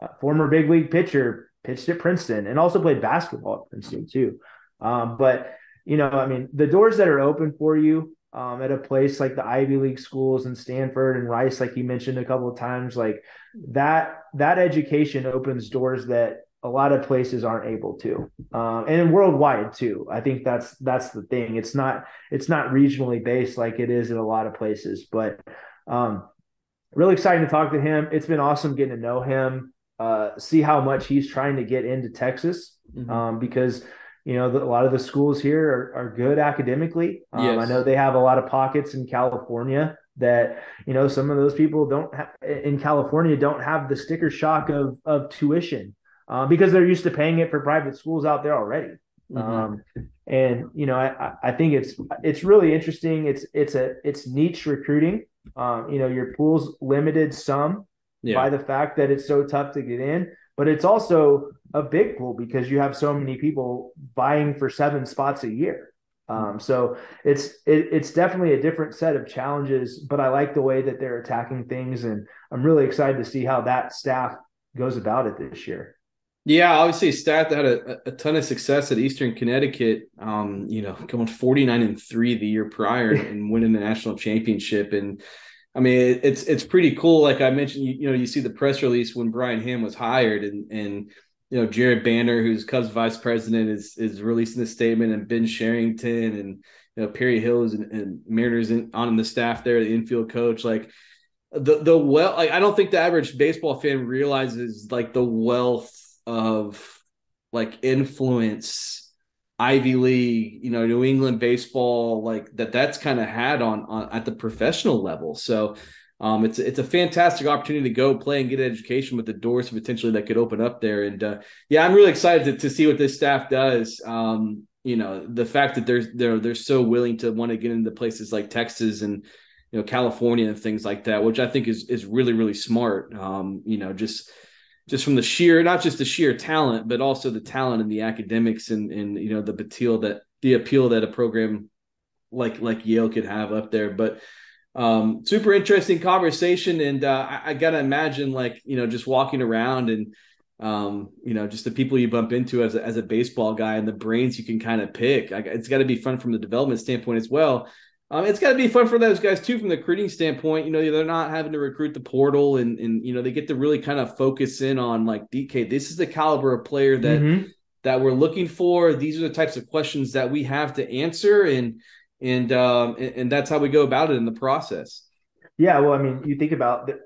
uh, former big league pitcher, pitched at Princeton and also played basketball at Princeton too. Um, but you know, I mean, the doors that are open for you um, at a place like the Ivy League schools and Stanford and Rice, like you mentioned a couple of times, like that that education opens doors that a lot of places aren't able to um, and worldwide too. I think that's that's the thing. It's not it's not regionally based like it is in a lot of places but um, really exciting to talk to him. It's been awesome getting to know him uh, see how much he's trying to get into texas mm-hmm. um, because you know the, a lot of the schools here are, are good academically. Um, yes. i know they have a lot of pockets in california that you know some of those people don't ha- in california don't have the sticker shock of of tuition uh, because they're used to paying it for private schools out there already. Mm-hmm. Um, and you know, I, I think it's it's really interesting. It's it's a it's niche recruiting. Um, you know, your pool's limited some yeah. by the fact that it's so tough to get in, but it's also a big pool because you have so many people vying for seven spots a year. Um, so it's it, it's definitely a different set of challenges, but I like the way that they're attacking things, and I'm really excited to see how that staff goes about it this year. Yeah, obviously, Stat had a, a ton of success at Eastern Connecticut. Um, you know, going forty nine and three the year prior [LAUGHS] and winning the national championship. And I mean, it, it's it's pretty cool. Like I mentioned, you, you, know, you see the press release when Brian Hamm was hired, and and you know Jared Banner, who's Cubs vice president, is is releasing a statement, and Ben Cherington and you know Perry Hills and, and Mariners in, on the staff there, the infield coach, like the the well, like I don't think the average baseball fan realizes like the wealth of like influence Ivy League, you know, New England baseball, like that that's kind of had on, on at the professional level. So um, it's it's a fantastic opportunity to go play and get an education with the doors potentially that could open up there. And uh, yeah, I'm really excited to, to see what this staff does. Um, you know, the fact that they're they're they're so willing to want to get into places like Texas and you know California and things like that, which I think is is really really smart. Um, you know, just just from the sheer not just the sheer talent but also the talent and the academics and and you know the appeal that the appeal that a program like like Yale could have up there. But um super interesting conversation. And uh, I, I, gotta imagine like you know just walking around and um you know just the people you bump into as a, as a baseball guy and the brains you can kind of pick. I, it's got to be fun from the development standpoint as well um, it's got to be fun for those guys too, from the recruiting standpoint. You know, they're not having to recruit the portal, and and you know they get to really kind of focus in on like DK. This is the caliber of player that mm-hmm. that we're looking for. These are the types of questions that we have to answer, and and um, and, and that's how we go about it in the process. Yeah, well, I mean, you think about the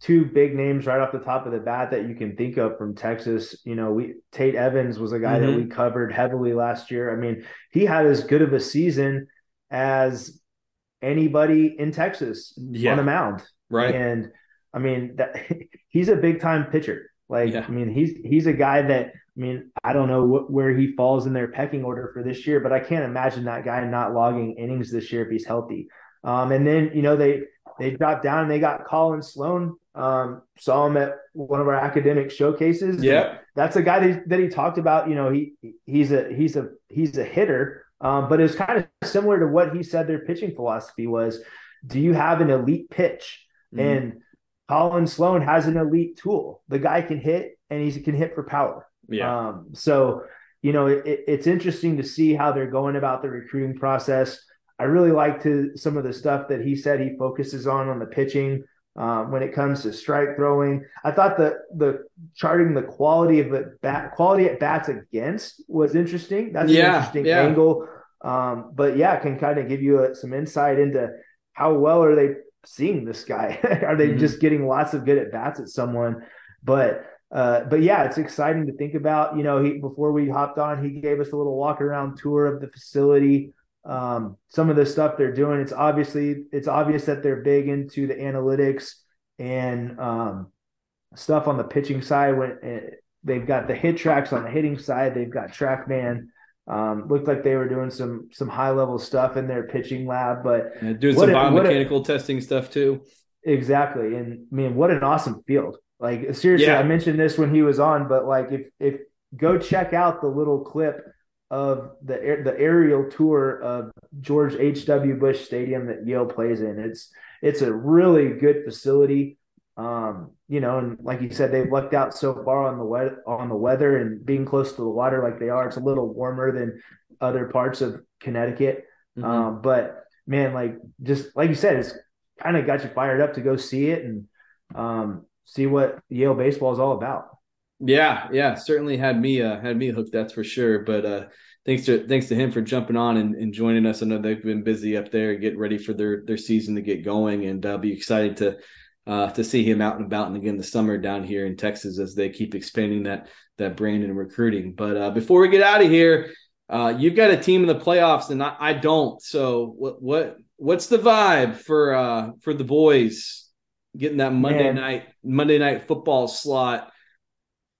two big names right off the top of the bat that you can think of from Texas. You know, we Tate Evans was a guy mm-hmm. that we covered heavily last year. I mean, he had as good of a season as anybody in Texas yeah. on the mound. Right. And I mean, that [LAUGHS] he's a big time pitcher. Like, yeah. I mean, he's he's a guy that I mean, I don't know what, where he falls in their pecking order for this year, but I can't imagine that guy not logging innings this year if he's healthy. Um, and then you know they they dropped down and they got Colin Sloan. Um, saw him at one of our academic showcases. Yeah, that's a guy that, that he talked about. You know, he he's a he's a he's a hitter, um, but was kind of similar to what he said their pitching philosophy was. Do you have an elite pitch? Mm-hmm. And Colin Sloan has an elite tool. The guy can hit and he can hit for power. Yeah. Um, so, you know, it, it's interesting to see how they're going about the recruiting process. I really like to some of the stuff that he said he focuses on on the pitching um, when it comes to strike throwing. I thought the the charting the quality of the bat quality at bats against was interesting. That's yeah, an interesting yeah. angle. Um, but yeah, can kind of give you a, some insight into how well are they seeing this guy? [LAUGHS] are they mm-hmm. just getting lots of good at bats at someone? But uh, but yeah, it's exciting to think about. You know, he before we hopped on, he gave us a little walk around tour of the facility. Um, some of the stuff they're doing, it's obviously it's obvious that they're big into the analytics and um, stuff on the pitching side. When uh, they've got the HitTrax on the hitting side, they've got TrackMan. Um, looked like they were doing some some high level stuff in their pitching lab, but yeah, doing some biomechanical a, testing stuff too. Exactly, and I mean, what an awesome field! Like seriously, yeah. I mentioned this when he was on, but like if if go check out the little clip of the the aerial tour of George H. W. Bush Stadium that Yale plays in. It's it's a really good facility. Um, you know, and like you said, they've lucked out so far on the wet on the weather and being close to the water like they are. It's a little warmer than other parts of Connecticut. Mm-hmm. Um, but man, like just like you said, it's kind of got you fired up to go see it and um, see what Yale baseball is all about. Yeah, yeah, certainly had me uh, had me hooked. That's for sure. But uh, thanks to thanks to him for jumping on and, and joining us. I know they've been busy up there, getting ready for their their season to get going, and I'll uh, be excited to uh, to see him out and about and again the summer down here in Texas as they keep expanding that that brand and recruiting. But uh, before we get out of here, uh, you've got a team in the playoffs, and I, I don't. So what what what's the vibe for uh, for the boys getting that Monday Man. night Monday night football slot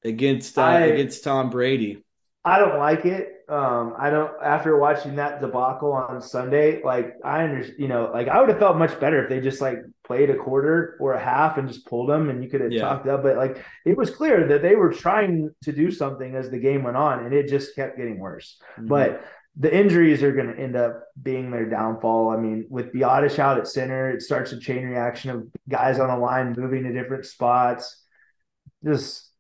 against uh, I, against Tom Brady. I don't like it. Um, I don't. After watching that debacle on Sunday, like I understand, you know, like I would have felt much better if they just like played a quarter or a half and just pulled them, and you could have yeah. talked up. But like it was clear that they were trying to do something as the game went on, and it just kept getting worse. Mm-hmm. But the injuries are going to end up being their downfall. I mean, with Biadasz out at center, it starts a chain reaction of guys on the line moving to different spots. Just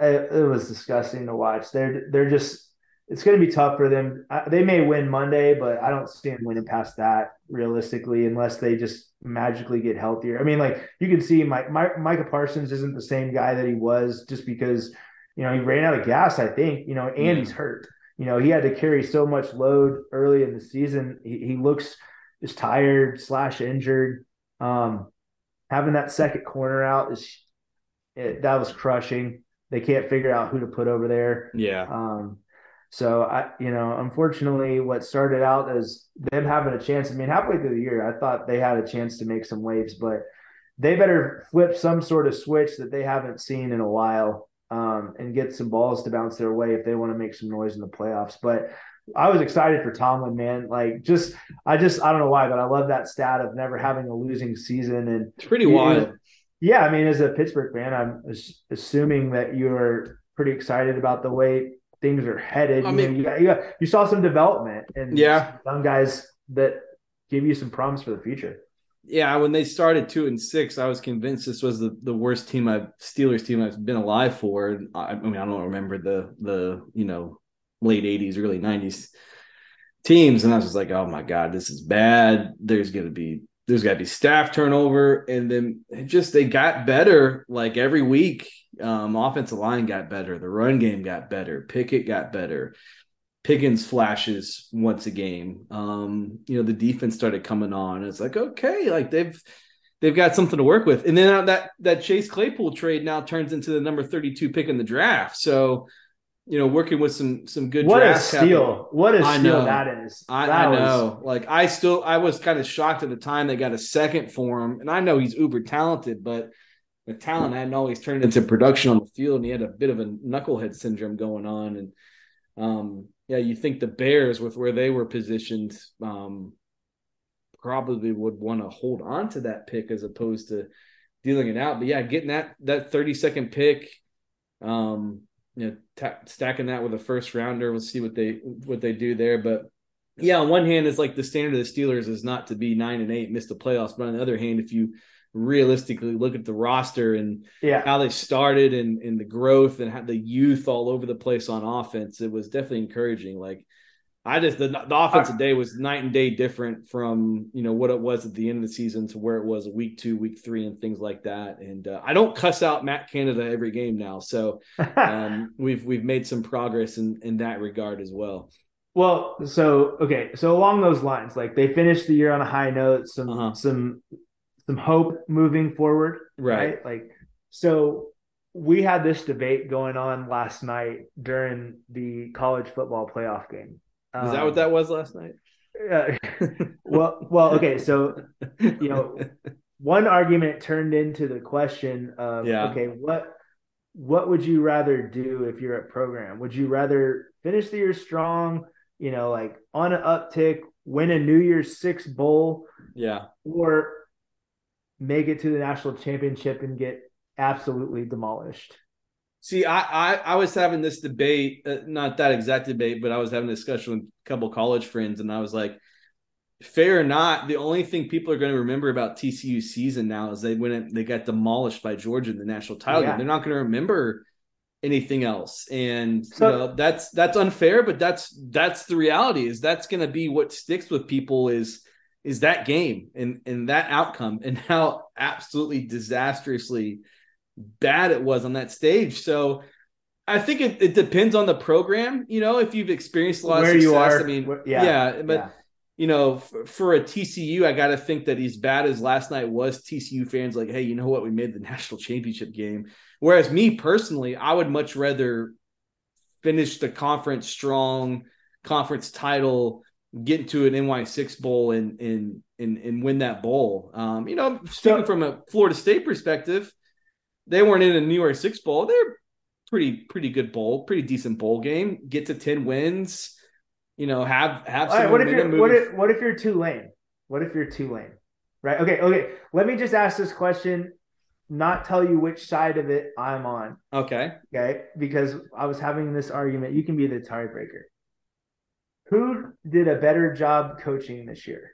it, it was disgusting to watch. They're they're just it's going to be tough for them. They may win Monday, but I don't see them winning past that realistically, unless they just magically get healthier. I mean, like you can see, Mike, Mike Micah Parsons isn't the same guy that he was just because you know he ran out of gas. I think you know, and he's hurt you know, he had to carry so much load early in the season. He, he looks just tired slash injured. Um, having that second corner out is it, that was crushing. They can't figure out who to put over there. Yeah. Um, so I, you know, unfortunately, what started out as them having a chance. I mean, halfway through the year, I thought they had a chance to make some waves, but they better flip some sort of switch that they haven't seen in a while um, and get some balls to bounce their way if they want to make some noise in the playoffs. But I was excited for Tomlin, man. Like, just I just I don't know why, but I love that stat of never having a losing season, and it's pretty wild. Yeah, I mean, as a Pittsburgh fan, I'm assuming that you're pretty excited about the way things are headed. I mean, you, know, you, got, you, got, you saw some development and yeah, young guys that give you some promise for the future yeah, when they started two and six, I was convinced this was the, the worst team I've Steelers team I've been alive for. I, I mean, I don't remember the the you know late '80s, early '90s teams, and I was just like, oh my god, this is bad. There's gonna be there's got to be staff turnover, and then just they got better like every week. Um, offensive line got better, the run game got better, Pickett got better. Pickens flashes once a game. Um, you know, the defense started coming on. It's like, okay, like they've they've got something to work with. And then that that Chase Claypool trade now turns into the number 32 pick in the draft. So, you know, working with some some good what a steal. What a steal that is. I, that I know. Like I still I was kind of shocked at the time they got a second for him. And I know he's uber talented, but the talent hadn't always turned into production on the field, and he had a bit of a knucklehead syndrome going on. And um, yeah, you think the Bears, with where they were positioned, um, probably would want to hold on to that pick as opposed to dealing it out. But yeah, getting that that thirty second pick, um, you know, ta- stacking that with a first rounder, we'll see what they what they do there. But yeah, on one hand, it's like the standard of the Steelers is not to be nine and eight, miss the playoffs. But on the other hand, if you realistically look at the roster and yeah. how they started and, and the growth and how the youth all over the place on offense, it was definitely encouraging. Like I just the, the offense today was night and day different from you know what it was at the end of the season to where it was week two, week three, and things like that. And uh, I don't cuss out Matt Canada every game now, so [LAUGHS] um, we've we've made some progress in in that regard as well. Well, so okay, so along those lines, like they finished the year on a high note, some uh-huh. some some hope moving forward, right? right? Like, so we had this debate going on last night during the college football playoff game. Is um, that what that was last night? Uh, [LAUGHS] well, well, okay. So, you know, one argument turned into the question of, yeah. okay, what what would you rather do if you're at program? Would you rather finish the year strong, you know, like on an uptick, win a New Year's Six bowl, yeah, or make it to the national championship and get absolutely demolished. See, I, I, I was having this debate, uh, not that exact debate, but I was having a discussion with a couple college friends, and I was like, fair or not, the only thing people are going to remember about TCU season now is they went they got demolished by Georgia in the national title yeah. game. They're not going to remember anything else, and so, you know, that's that's unfair, but that's that's the reality. Is that's going to be what sticks with people is is that game and and that outcome and how absolutely disastrously bad it was on that stage. So I think it, it depends on the program. You know, if you've experienced a lot Where of success, you are, I mean, yeah, yeah but. Yeah. You know, for, for a TCU, I got to think that as bad as last night was, TCU fans like, hey, you know what? We made the [LAUGHS] national championship game. Whereas me personally, I would much rather finish the conference strong, conference title, get into an NY6 bowl and and and, and win that bowl. Um, you know, speaking so, from a Florida State perspective, they weren't in a New Year's Six bowl. They're pretty pretty good bowl, pretty decent bowl game. Get to ten wins. You know, have have. Right, what if you're what if what if you're Tulane? What if you're Tulane? Right. Okay. Okay. Let me just ask this question. Not tell you which side of it I'm on. Okay. Okay. Because I was having this argument. You can be the tiebreaker. Who did a better job coaching this year?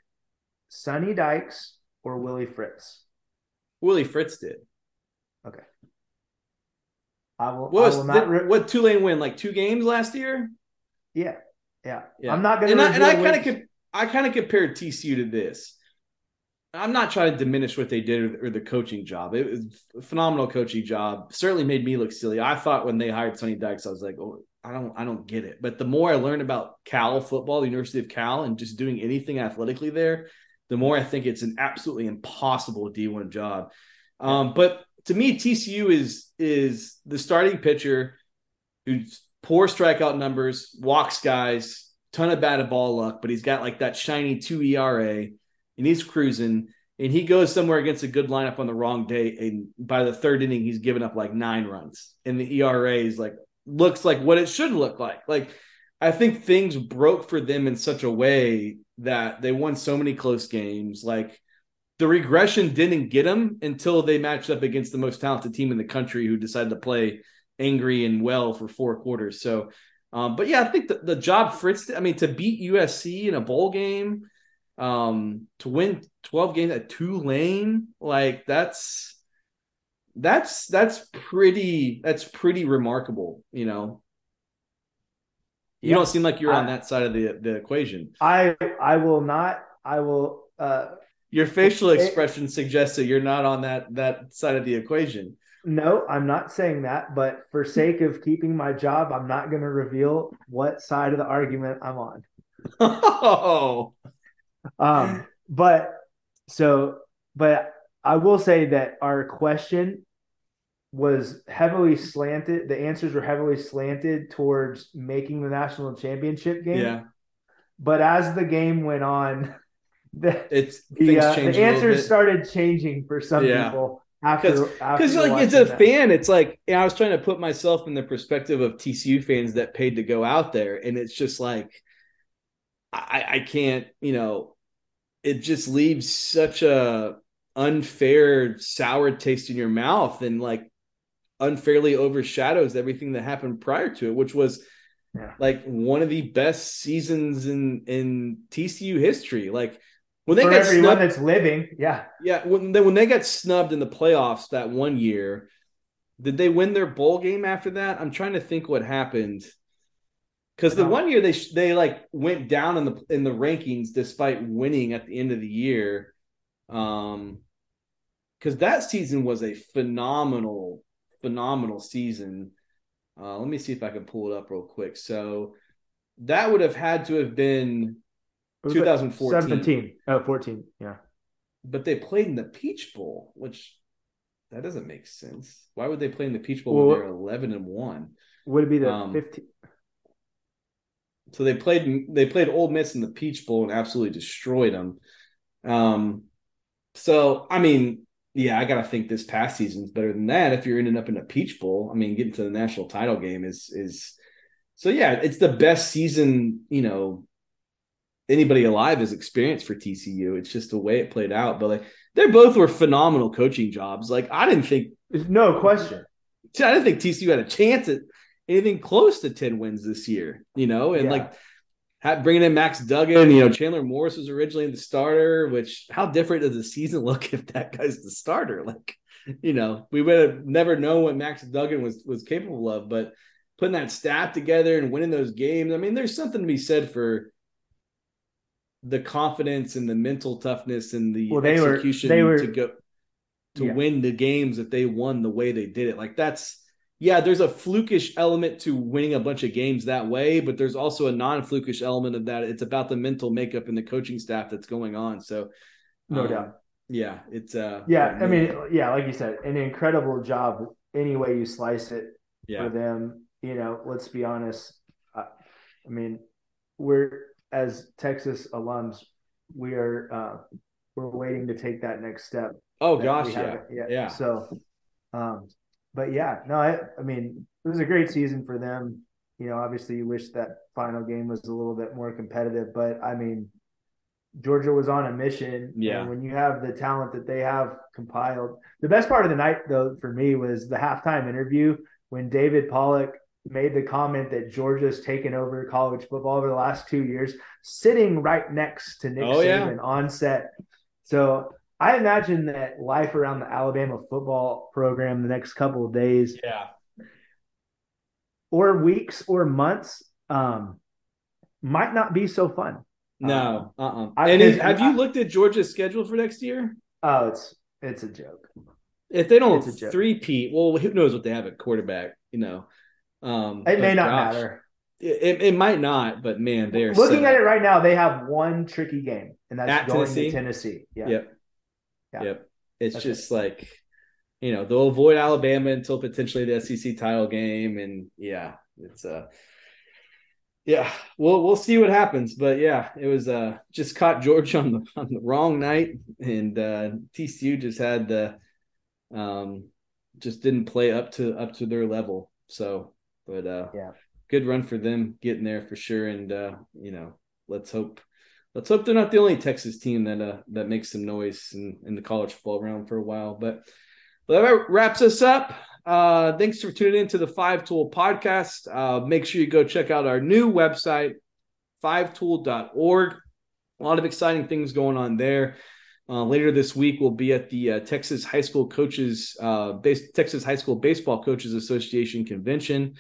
Sonny Dykes or Willie Fritz? Willie Fritz did. Okay. I will. What, I will not what Tulane win? Like two games last year? Yeah, yeah. yeah. I'm not gonna. And I, and I kind of I kind of compared TCU to this. I'm not trying to diminish what they did or, or the coaching job. It was a phenomenal coaching job. Certainly made me look silly. I thought when they hired Sonny Dykes, I was like, oh, I don't I don't get it. But the more I learn about Cal football, the University of Cal, and just doing anything athletically there, the more I think it's an absolutely impossible D1 job. Um, but to me, TCU is is the starting pitcher who's poor strikeout numbers, walks guys, ton of batted ball luck, but he's got like that shiny two ERA, and he's cruising. And he goes somewhere against a good lineup on the wrong day, and by the third inning, he's given up like nine runs, and the ERA is like looks like what it should look like. Like I think things broke for them in such a way that they won so many close games. Like the regression didn't get them until they matched up against the most talented team in the country who decided to play angry and well for four quarters. So, um, but yeah, I think the, the job Fritz, I mean, to beat USC in a bowl game, um, to win 12 games at Tulane, like that's that's that's pretty that's pretty remarkable you know? You don't seem like you're I, on that side of the the equation. I i will not i will uh Your facial expression suggests that you're not on that that side of the equation. No, I'm not saying that, but for sake of keeping my job, I'm not going to reveal what side of the argument I'm on. Oh. [LAUGHS] Um, but so, but I will say that our question was heavily slanted. The answers were heavily slanted towards making the national championship game. Yeah. But as the game went on, the it's the, uh, the answers started changing for some yeah. people after because like it's a that. fan it's like i was trying to put myself in the perspective of tcu fans that paid to go out there and it's just like i i can't you know it just leaves such a unfair sour taste in your mouth and like unfairly overshadows everything that happened prior to it which was yeah. like one of the best seasons in in tcu history like when they for got everyone snubbed, that's living, yeah, yeah. When they when they got snubbed in the playoffs that one year, did they win their bowl game after that? I'm trying to think what happened. Because the one year they they like went down in the in the rankings despite winning at the end of the year, um, because that season was a phenomenal phenomenal season. Uh, let me see if I can pull it up real quick. So that would have had to have been 2014. 17. Oh, 14. Yeah. But they played in the Peach Bowl, which that doesn't make sense. Why would they play in the Peach Bowl well, when they're 11 and 1? Would it be the um, 15? So they played they played Ole Miss in the Peach Bowl and absolutely destroyed them. Um, so I mean, yeah, I gotta think this past season's better than that. If you're ending up in a Peach Bowl, I mean, getting to the national title game is is so yeah, it's the best season, you know, anybody alive has experienced for TCU. It's just the way it played out. But like they both were phenomenal coaching jobs. Like I didn't think no question. I didn't think TCU had a chance at anything close to 10 wins this year, you know, and yeah. like had, bringing in Max Duggan, you know, Chandler Morris was originally the starter, which how different does the season [LAUGHS] look if that guy's the starter? Like, you know, we would have never known what Max Duggan was was capable of, but putting that staff together and winning those games, I mean, there's something to be said for the confidence and the mental toughness and the well, they execution were, they were, to go to yeah. win the games that they won the way they did it. Like that's yeah, there's a flukish element to winning a bunch of games that way, but there's also a non-flukish element of that. It's about the mental makeup and the coaching staff that's going on. So no um, doubt. Yeah, it's uh yeah, I mean, yeah, like you said, an incredible job any way you slice it yeah. for them. You know, let's be honest. I, I mean, we're as Texas alums, we are uh, we're waiting to take that next step. Oh gosh, yeah, yeah. So, um, but yeah, no, I, I mean, it was a great season for them. You know, obviously, you wish that final game was a little bit more competitive, but I mean, Georgia was on a mission. Yeah. when you have the talent that they have compiled, the best part of the night, though, for me was the halftime interview when David Pollack made the comment that Georgia's taken over college football over the last two years, sitting right next to Nick oh, Saban yeah. on set. So I imagine that life around the Alabama football program the next couple of days, yeah, or weeks or months, um, might not be so fun. No, uh, uh-uh. and is, have you looked at Georgia's schedule for next year? Oh, it's it's a joke. If they don't three Pete, well, who knows what they have at quarterback? You know, um, it may not gosh, matter. It, it might not, but man, they're looking at it right now. They have one tricky game, and that's at going Tennessee. to Tennessee. Yeah. Yep. Yeah. Yep. It's that's just it. like, you know, they'll avoid Alabama until potentially the SEC title game, and yeah, it's uh yeah, we'll we'll see what happens, but yeah, it was uh just caught George [LAUGHS] on the on the wrong night, and uh TCU just had the um just didn't play up to up to their level. So but uh, yeah, good run for them getting there for sure. And uh, you know, let's hope let's hope they're not the only Texas team that uh, that makes some noise in, in the college football round for a while. But well, that wraps us up. Uh, thanks for tuning in to the Five Tool podcast. Uh, make sure you go check out our new website, fivetool.org. A lot of exciting things going on there. Uh, later this week, we'll be at the uh, Texas High School Coaches, uh, base, Texas High School Baseball Coaches Association convention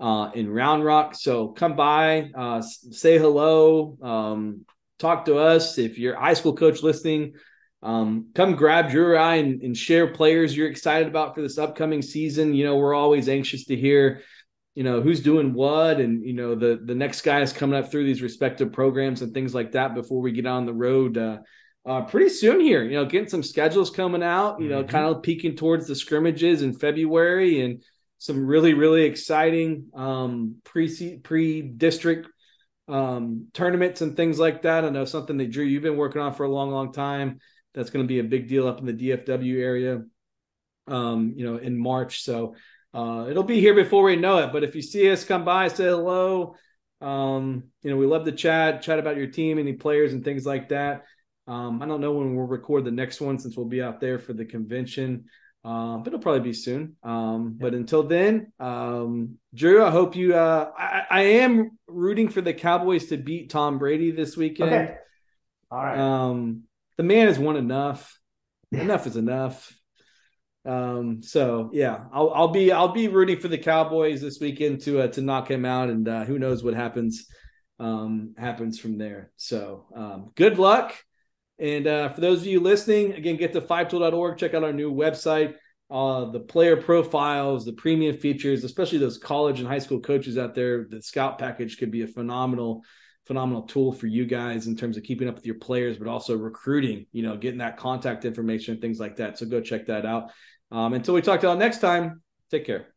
uh, in Round Rock. So come by, uh, say hello, um, talk to us. If you're high school coach listening, um, come grab your eye and, and, share players you're excited about for this upcoming season. You know, we're always anxious to hear, you know, who's doing what and, you know, the, the next guy is coming up through these respective programs and things like that before we get on the road. Uh, uh, pretty soon here, you know, getting some schedules coming out, you know, mm-hmm. kind of peeking towards the scrimmages in February and some really, really exciting um, pre pre district um, tournaments and things like that. I know something that Drew you've been working on for a long, long time. That's going to be a big deal up in the DFW area, um, you know, in March. So uh, it'll be here before we know it. But if you see us, come by, say hello. Um, you know, we love to chat, chat about your team, any players and things like that. Um, I don't know when we'll record the next one since we'll be out there for the convention. Um, but it'll probably be soon. Um, but until then, um, Drew, I hope you. Uh, I, I, am rooting for the Cowboys to beat Tom Brady this weekend. Okay. All right. Um, the man has won enough. enough is enough. Um, so yeah, I'll, I'll be I'll be rooting for the Cowboys this weekend to uh, to knock him out, and uh, who knows what happens um, happens from there. So um, good luck. And uh, for those of you listening, again, get to fivetool.org, check out our new website, uh, the player profiles, the premium features, especially those college and high school coaches out there. The scout package could be a phenomenal, phenomenal tool for you guys in terms of keeping up with your players, but also recruiting, you know, getting that contact information, things like that. So go check that out. Um, until we talk to you all next time, take care.